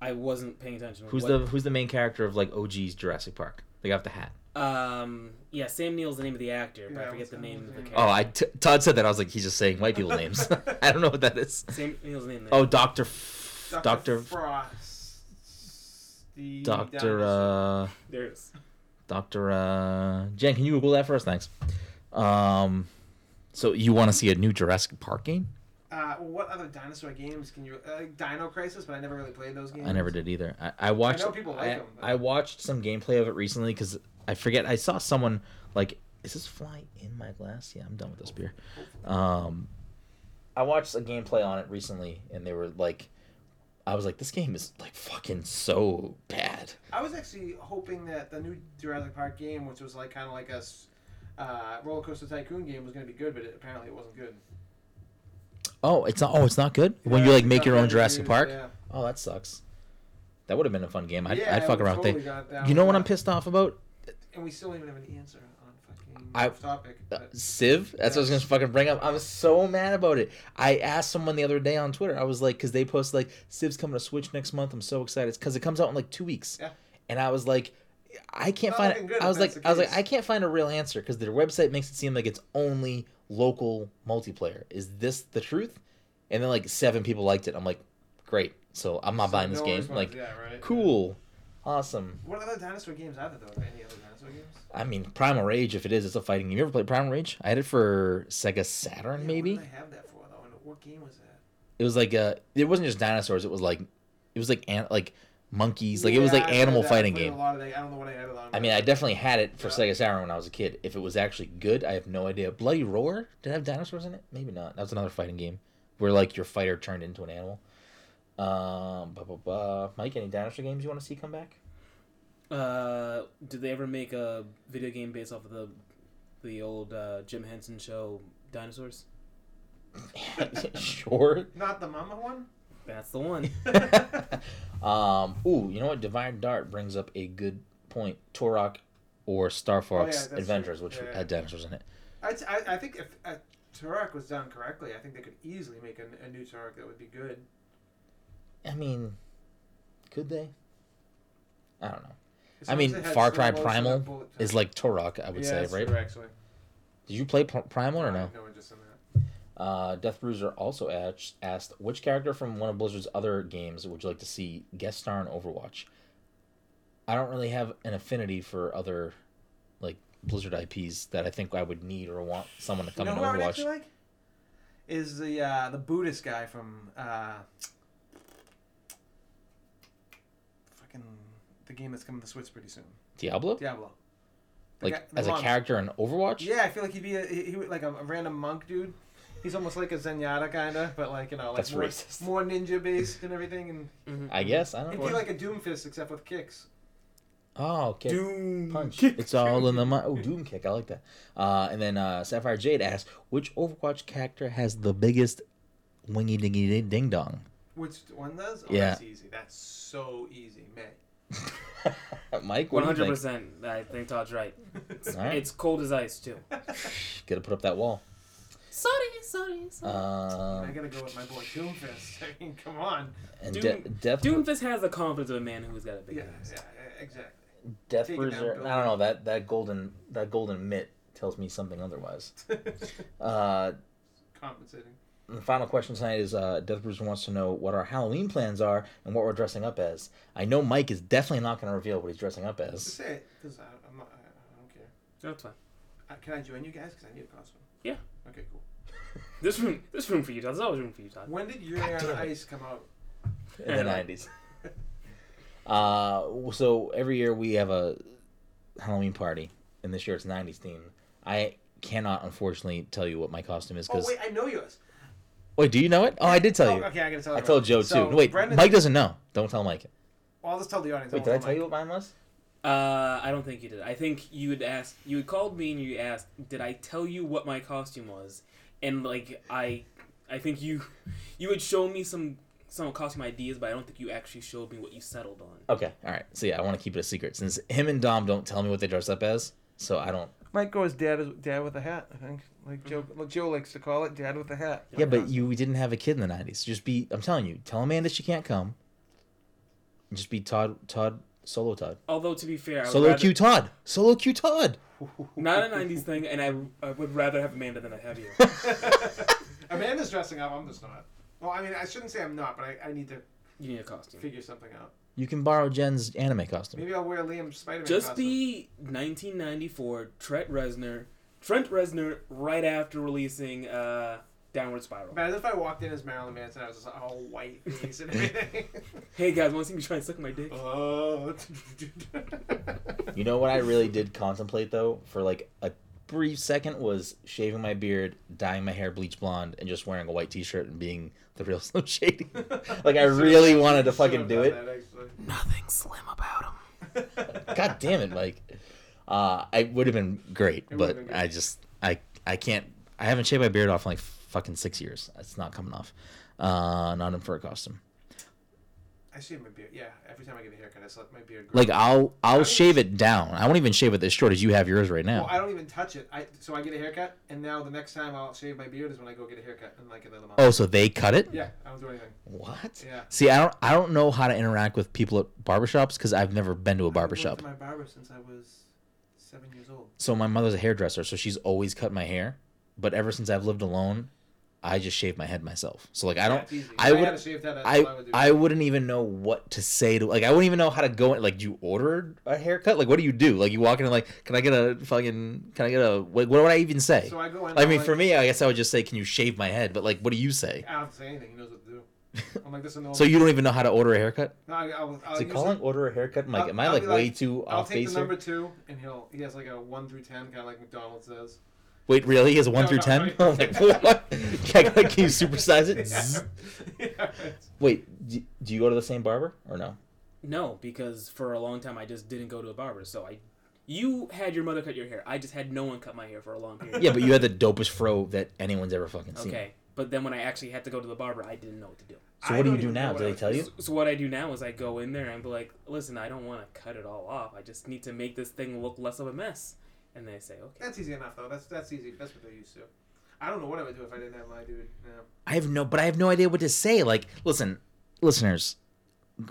I wasn't paying attention. Who's What- the Who's the main character of like OG's Jurassic Park? They got with the hat. Um, yeah, Sam Neill's the name of the actor, but I forget the the name of the character. Oh, I t- Todd said that. I was like, he's just saying white people names. I don't know what that is. Sam Neill's name. There. Oh, Doctor. F- Dr. Frost. The Doctor. Uh. there it is. Doctor. Uh. Jen, can you Google that for us? Thanks. Um. So you want to see a new Jurassic Park game? Uh, what other dinosaur games can you? Uh, Dino Crisis, but I never really played those games. I never did either. I, I watched. know people like I, 'em, but- I watched some gameplay of it recently because I forget. I saw someone like, is this fly in my glass? Yeah, I'm done with this beer. Um, I watched a gameplay on it recently, and they were like, I was like, this game is like fucking so bad. I was actually hoping that the new Jurassic Park game, which was like kind of like a uh, roller coaster tycoon game, was going to be good, but it, apparently it wasn't good. Oh, it's not. Oh, it's not good. when you like make your own Jurassic Park. Yeah. Oh, that sucks. That would have been a fun game. I'd, Yeah, I'd fuck around with totally it. got down You know with what I'm pissed off about? And we still don't even have an answer on fucking I- off topic. Uh, but- Civ. That's what I was gonna fucking bring up. I was so mad about it. I asked someone the other day on Twitter. I was like, because they posted like Civ's coming to Switch next month. I'm so excited because it comes out in like two weeks. Yeah. And I was like, I can't Not find. looking good I if was like, the I was like, case. I can't find a real answer because their website makes it seem like it's only local multiplayer. Is this the truth? And then like seven people liked it. I'm like, great. So I'm not So buying this game. Like, yeah, right? cool, awesome. What other dinosaur games are there though? Any other dinosaur games? I mean, Primal Rage. If it is, it's a fighting game. You ever played Primal Rage? I had it for Sega Saturn, Yeah, maybe. What did I have that for though? And what game was that? It was like uh it wasn't just dinosaurs. It was like it was like an, like monkeys. Like it was like I animal fighting game. A lot of that. I don't know what I had it on. I mean, I definitely had it for Yeah. Sega Saturn when I was a kid. If it was actually good, I have no idea. Bloody Roar did it have dinosaurs in it? Maybe not. That was another fighting game where like your fighter turned into an animal. Um, blah, blah, blah. Mike, any dinosaur games you want to see come back? Uh, did they ever make a video game based off of the the old uh, Jim Henson show Dinosaurs? sure. Not the Mama one. That's the one. um, ooh, you know what? Divine Dart brings up a good point. Turok or Star Fox Oh, that's Adventures, true. which Yeah, yeah. had dinosaurs in it. I, I, I think if uh, Turok was done correctly, I think they could easily make a, a new Turok that would be good. I mean, could they? I don't know. I mean, as it had Far Cry Primal and bullet time. Is like Turok, I would yeah, say, that's right? True, actually. Did you play Pr- Primal or no? no interest in that. Uh, Death Bruiser also asked, asked, which character from one of Blizzard's other games would you like to see guest star in Overwatch? I don't really have an affinity for other, like Blizzard IPs that I think I would need or want someone to You come know in Overwatch. like? Is the uh, the Buddhist guy from uh, fucking the game that's coming to Switch pretty soon, Diablo, Diablo. The like guy- as a character in Overwatch. Yeah, I feel like he'd be a, he, he would like a, a random monk dude. He's almost like a Zenyatta kinda, but like you know, like That's more, racist. more ninja based and everything, and I guess I don't he'd know. be like a Doomfist except with kicks. Oh, okay. Doom Punch. Kick. It's all in the mi- oh Doom kick. I like that. Uh, and then uh, Sapphire Jade asks, which Overwatch character has the biggest wingy dingy ding dong? Which one does? Oh, Yeah. that's easy. That's so easy, Mei. Mike, One what do you hundred think? percent. I think Todd's right. All right. It's cold as ice too. Gotta put up that wall. Sorry, sorry, sorry. I Um, gotta go with my boy Doomfist. I mean, come on. and Doom- De- Death Doomfist has the confidence of a man who's got a big Yeah, penis. yeah, exactly. Death Take it down, Bruiser. Bill. I don't know that that golden that golden mitt tells me something otherwise. Uh, Compensating. the final question tonight is uh, Death Bruiser wants to know what our Halloween plans are and what we're dressing up as. I know Mike is definitely not going to reveal what he's dressing up as. Just as. say it, because I'm not. I, I don't care. That's fine. Uh, can I join you guys? Because I need a costume. Yeah. Okay, cool. This room, this room for you, Todd. There's always room for you, Todd. When did Yuri God on. Ice come out? in the nineties. Uh, so every year we have a Halloween party, and this year it's nineties theme. I cannot unfortunately tell you what my costume is because. Oh because wait, I know yours. wait, do you know it? Oh, I did tell Oh, you. Okay, I gotta tell. I everyone. told Joe So, too. Wait, Brendan- Mike doesn't know. Don't tell Mike. Well, I'll just tell the audience. Wait, I'll did I tell tell you what mine was? Uh, I don't think you did. I think you had asked. You had called me and you asked, "Did I tell you what my costume was?" And like I, I think you, you would show me some some costume ideas, but I don't think you actually showed me what you settled on. Okay, all right. So yeah, I want to keep it a secret since him and Dom don't tell me what they dress up as. So I don't. Might go as dad as dad with a hat. I think, like Joe, mm-hmm. like Joe likes to call it, dad with a hat. Yeah, but you we didn't have a kid in the nineties. Just be. I'm telling you. Tell Amanda she can't come. Just be Todd. Todd. Solo Todd. Although to be fair, I Solo rather, Q Todd. Solo Q Todd. Not a '90s thing, and I, I would rather have Amanda than I have you. Amanda's dressing up. I'm just not. Well, I mean, I shouldn't say I'm not, but I, I need to You need a costume. figure something out. You can borrow Jen's anime costume. Maybe I'll wear Liam's Spider-Man Just costume. be 1994 Trent Reznor, Trent Reznor, right after releasing uh, Downward Spiral. Imagine if I walked in as Marilyn Manson, I was just like, all white face and everything. Hey guys, want to see me try and suck my dick? Oh. You know what I really did contemplate though for like a brief second was shaving my beard, dyeing my hair bleach blonde and just wearing a white T-shirt and being the real Slim Shady. like I really wanted to fucking do it. Nothing slim about him. God damn it, Mike. Uh, I would have been great, It but would've been I just I I can't. I haven't shaved my beard off in like fucking six years. It's not coming off. Uh, not in fur costume. I shave my beard. Yeah, every time I get a haircut, I just let my beard grow. Like I'll I'll shave even- it down. I won't even shave it as short as you have yours right now. Well, I don't even touch it. I so I get a haircut, and now the next time I'll shave my beard is when I go get a haircut in like another month. oh, so they cut it? Yeah, I don't do anything. What? Yeah. See, I don't I don't know how to interact with people at barbershops because I've never been to a barbershop. my barber since I was seven years old. So my mother's a hairdresser, so she's always cut my hair. But ever since I've lived alone, I just shave my head myself. So like I don't easy. I If would- had a shaved head, that's I what I would. I wouldn't even know what to say to like I wouldn't even know how to go in like do you order a haircut like what do you do like you walk in and like can I get a fucking can I get a like what would I even say So I go in. I mean like, for me I guess I would just say can you shave my head but like what do you say I don't have to say anything. He knows what to do. I'm like this is so you don't even know how to order a haircut No, I, I'll, I'll is usually- calling order a haircut I'm like am I like be way like, too I'll off take base the number two, and he'll he has like a one through ten, kind of like McDonald's says. Wait really he has one No, through ten no. I'm like what can, I, can you supersize it Yeah. yeah. right. wait do, do you go to the same barber or no No, because for a long time I just didn't go to a barber. So I, you had your mother cut your hair. I just had no one cut my hair for a long period. yeah but you had the dopest fro that anyone's ever fucking seen Okay, but then when I actually had to go to the barber, I didn't know what to do. so what do don't you do now what do I they tell you So, so what I do now is I go in there and be like, "Listen, I don't want to cut it all off. I just need to make this thing look less of a mess." And they say, "Okay." That's easy enough though. That's that's easy. That's what they're used to. I don't know what I would do if I didn't have my dude. No. I have no, but I have no idea what to say. Like, listen, listeners,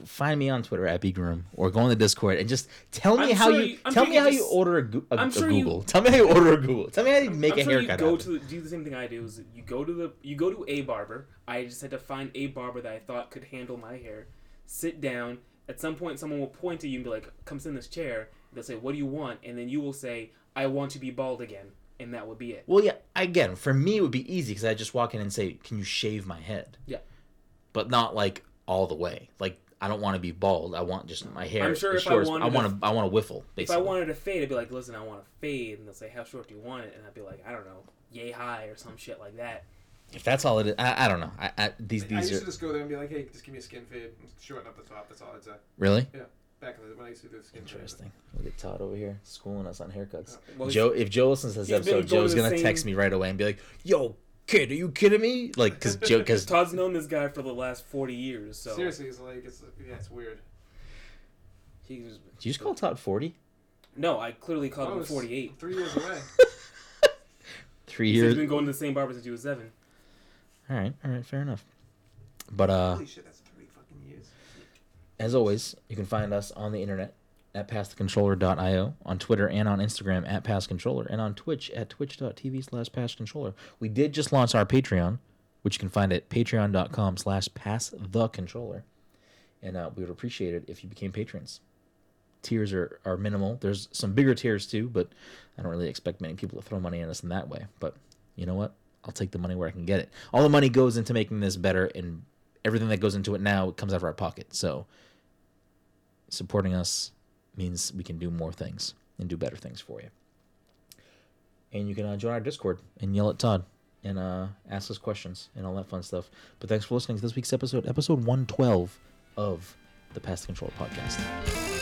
find me on Twitter at BGroom or go on the Discord and just tell me I'm how sure you, you- I'm tell sure me you how you order a, Goo- a, I'm a sure you- Google. Tell me how you order a Google. Tell me how you make I'm a sure you haircut. go happen. to the, do the same thing I do. Is you go to the you go to a barber. I just had to find a barber that I thought could handle my hair. Sit down. At some point, someone will point to you and be like, "Come sit in this chair." They'll say, "What do you want?" And then you will say, "I want to be bald again," and that would be it. Well, yeah. Again, for me, it would be easy because I just walk in and say, "Can you shave my head?" Yeah. But not like all the way. Like I don't want to be bald. I want just my hair. I'm sure as if I short as- wanted I want to. I want to whiffle. If I wanted a fade, I'd be like, "Listen, I want to fade," and they'll say, "How short do you want it?" And I'd be like, "I don't know, yay high or some shit like that." if that's all it is, I, I don't know. I, I these I these used are to just go there and be like, hey, just give me a skin fade, and shorten up the top. That's all I'd say. really Back in the, when I used to do the skin interesting. Look at Todd over here schooling us on haircuts. fade. Well, Joe, if Joe listens to this episode, going Joe's gonna same- text me right away and be like, "Yo, kid, are you kidding me?" Like, cause Joe, cause Todd's known this guy for the last forty years, so Seriously, it's like it's yeah, it's weird. He's, did you just call Todd forty? no, I clearly called I him forty-eight. Three years away. Three He's years. been going to the same barber since he was seven. All right, all right, fair enough. But uh, Holy shit, that's three fucking years. As always, you can find us on the internet at passthecontroller.io, on Twitter and on Instagram at passcontroller, and on Twitch at twitch.tv slash passcontroller. We did just launch our Patreon, which you can find at patreon.com slash passthecontroller. And uh, we would appreciate it if you became patrons. Tiers are, are minimal. There's some bigger tiers too, but I don't really expect many people to throw money at us in that way. But you know what? I'll take the money where I can get it. All the money goes into making this better, and everything that goes into it now comes out of our pocket. So supporting us means we can do more things and do better things for you. And you can uh, join our Discord and yell at Todd and uh, ask us questions and all that fun stuff. But thanks for listening to this week's episode, episode 112 of the Pass Controller Podcast.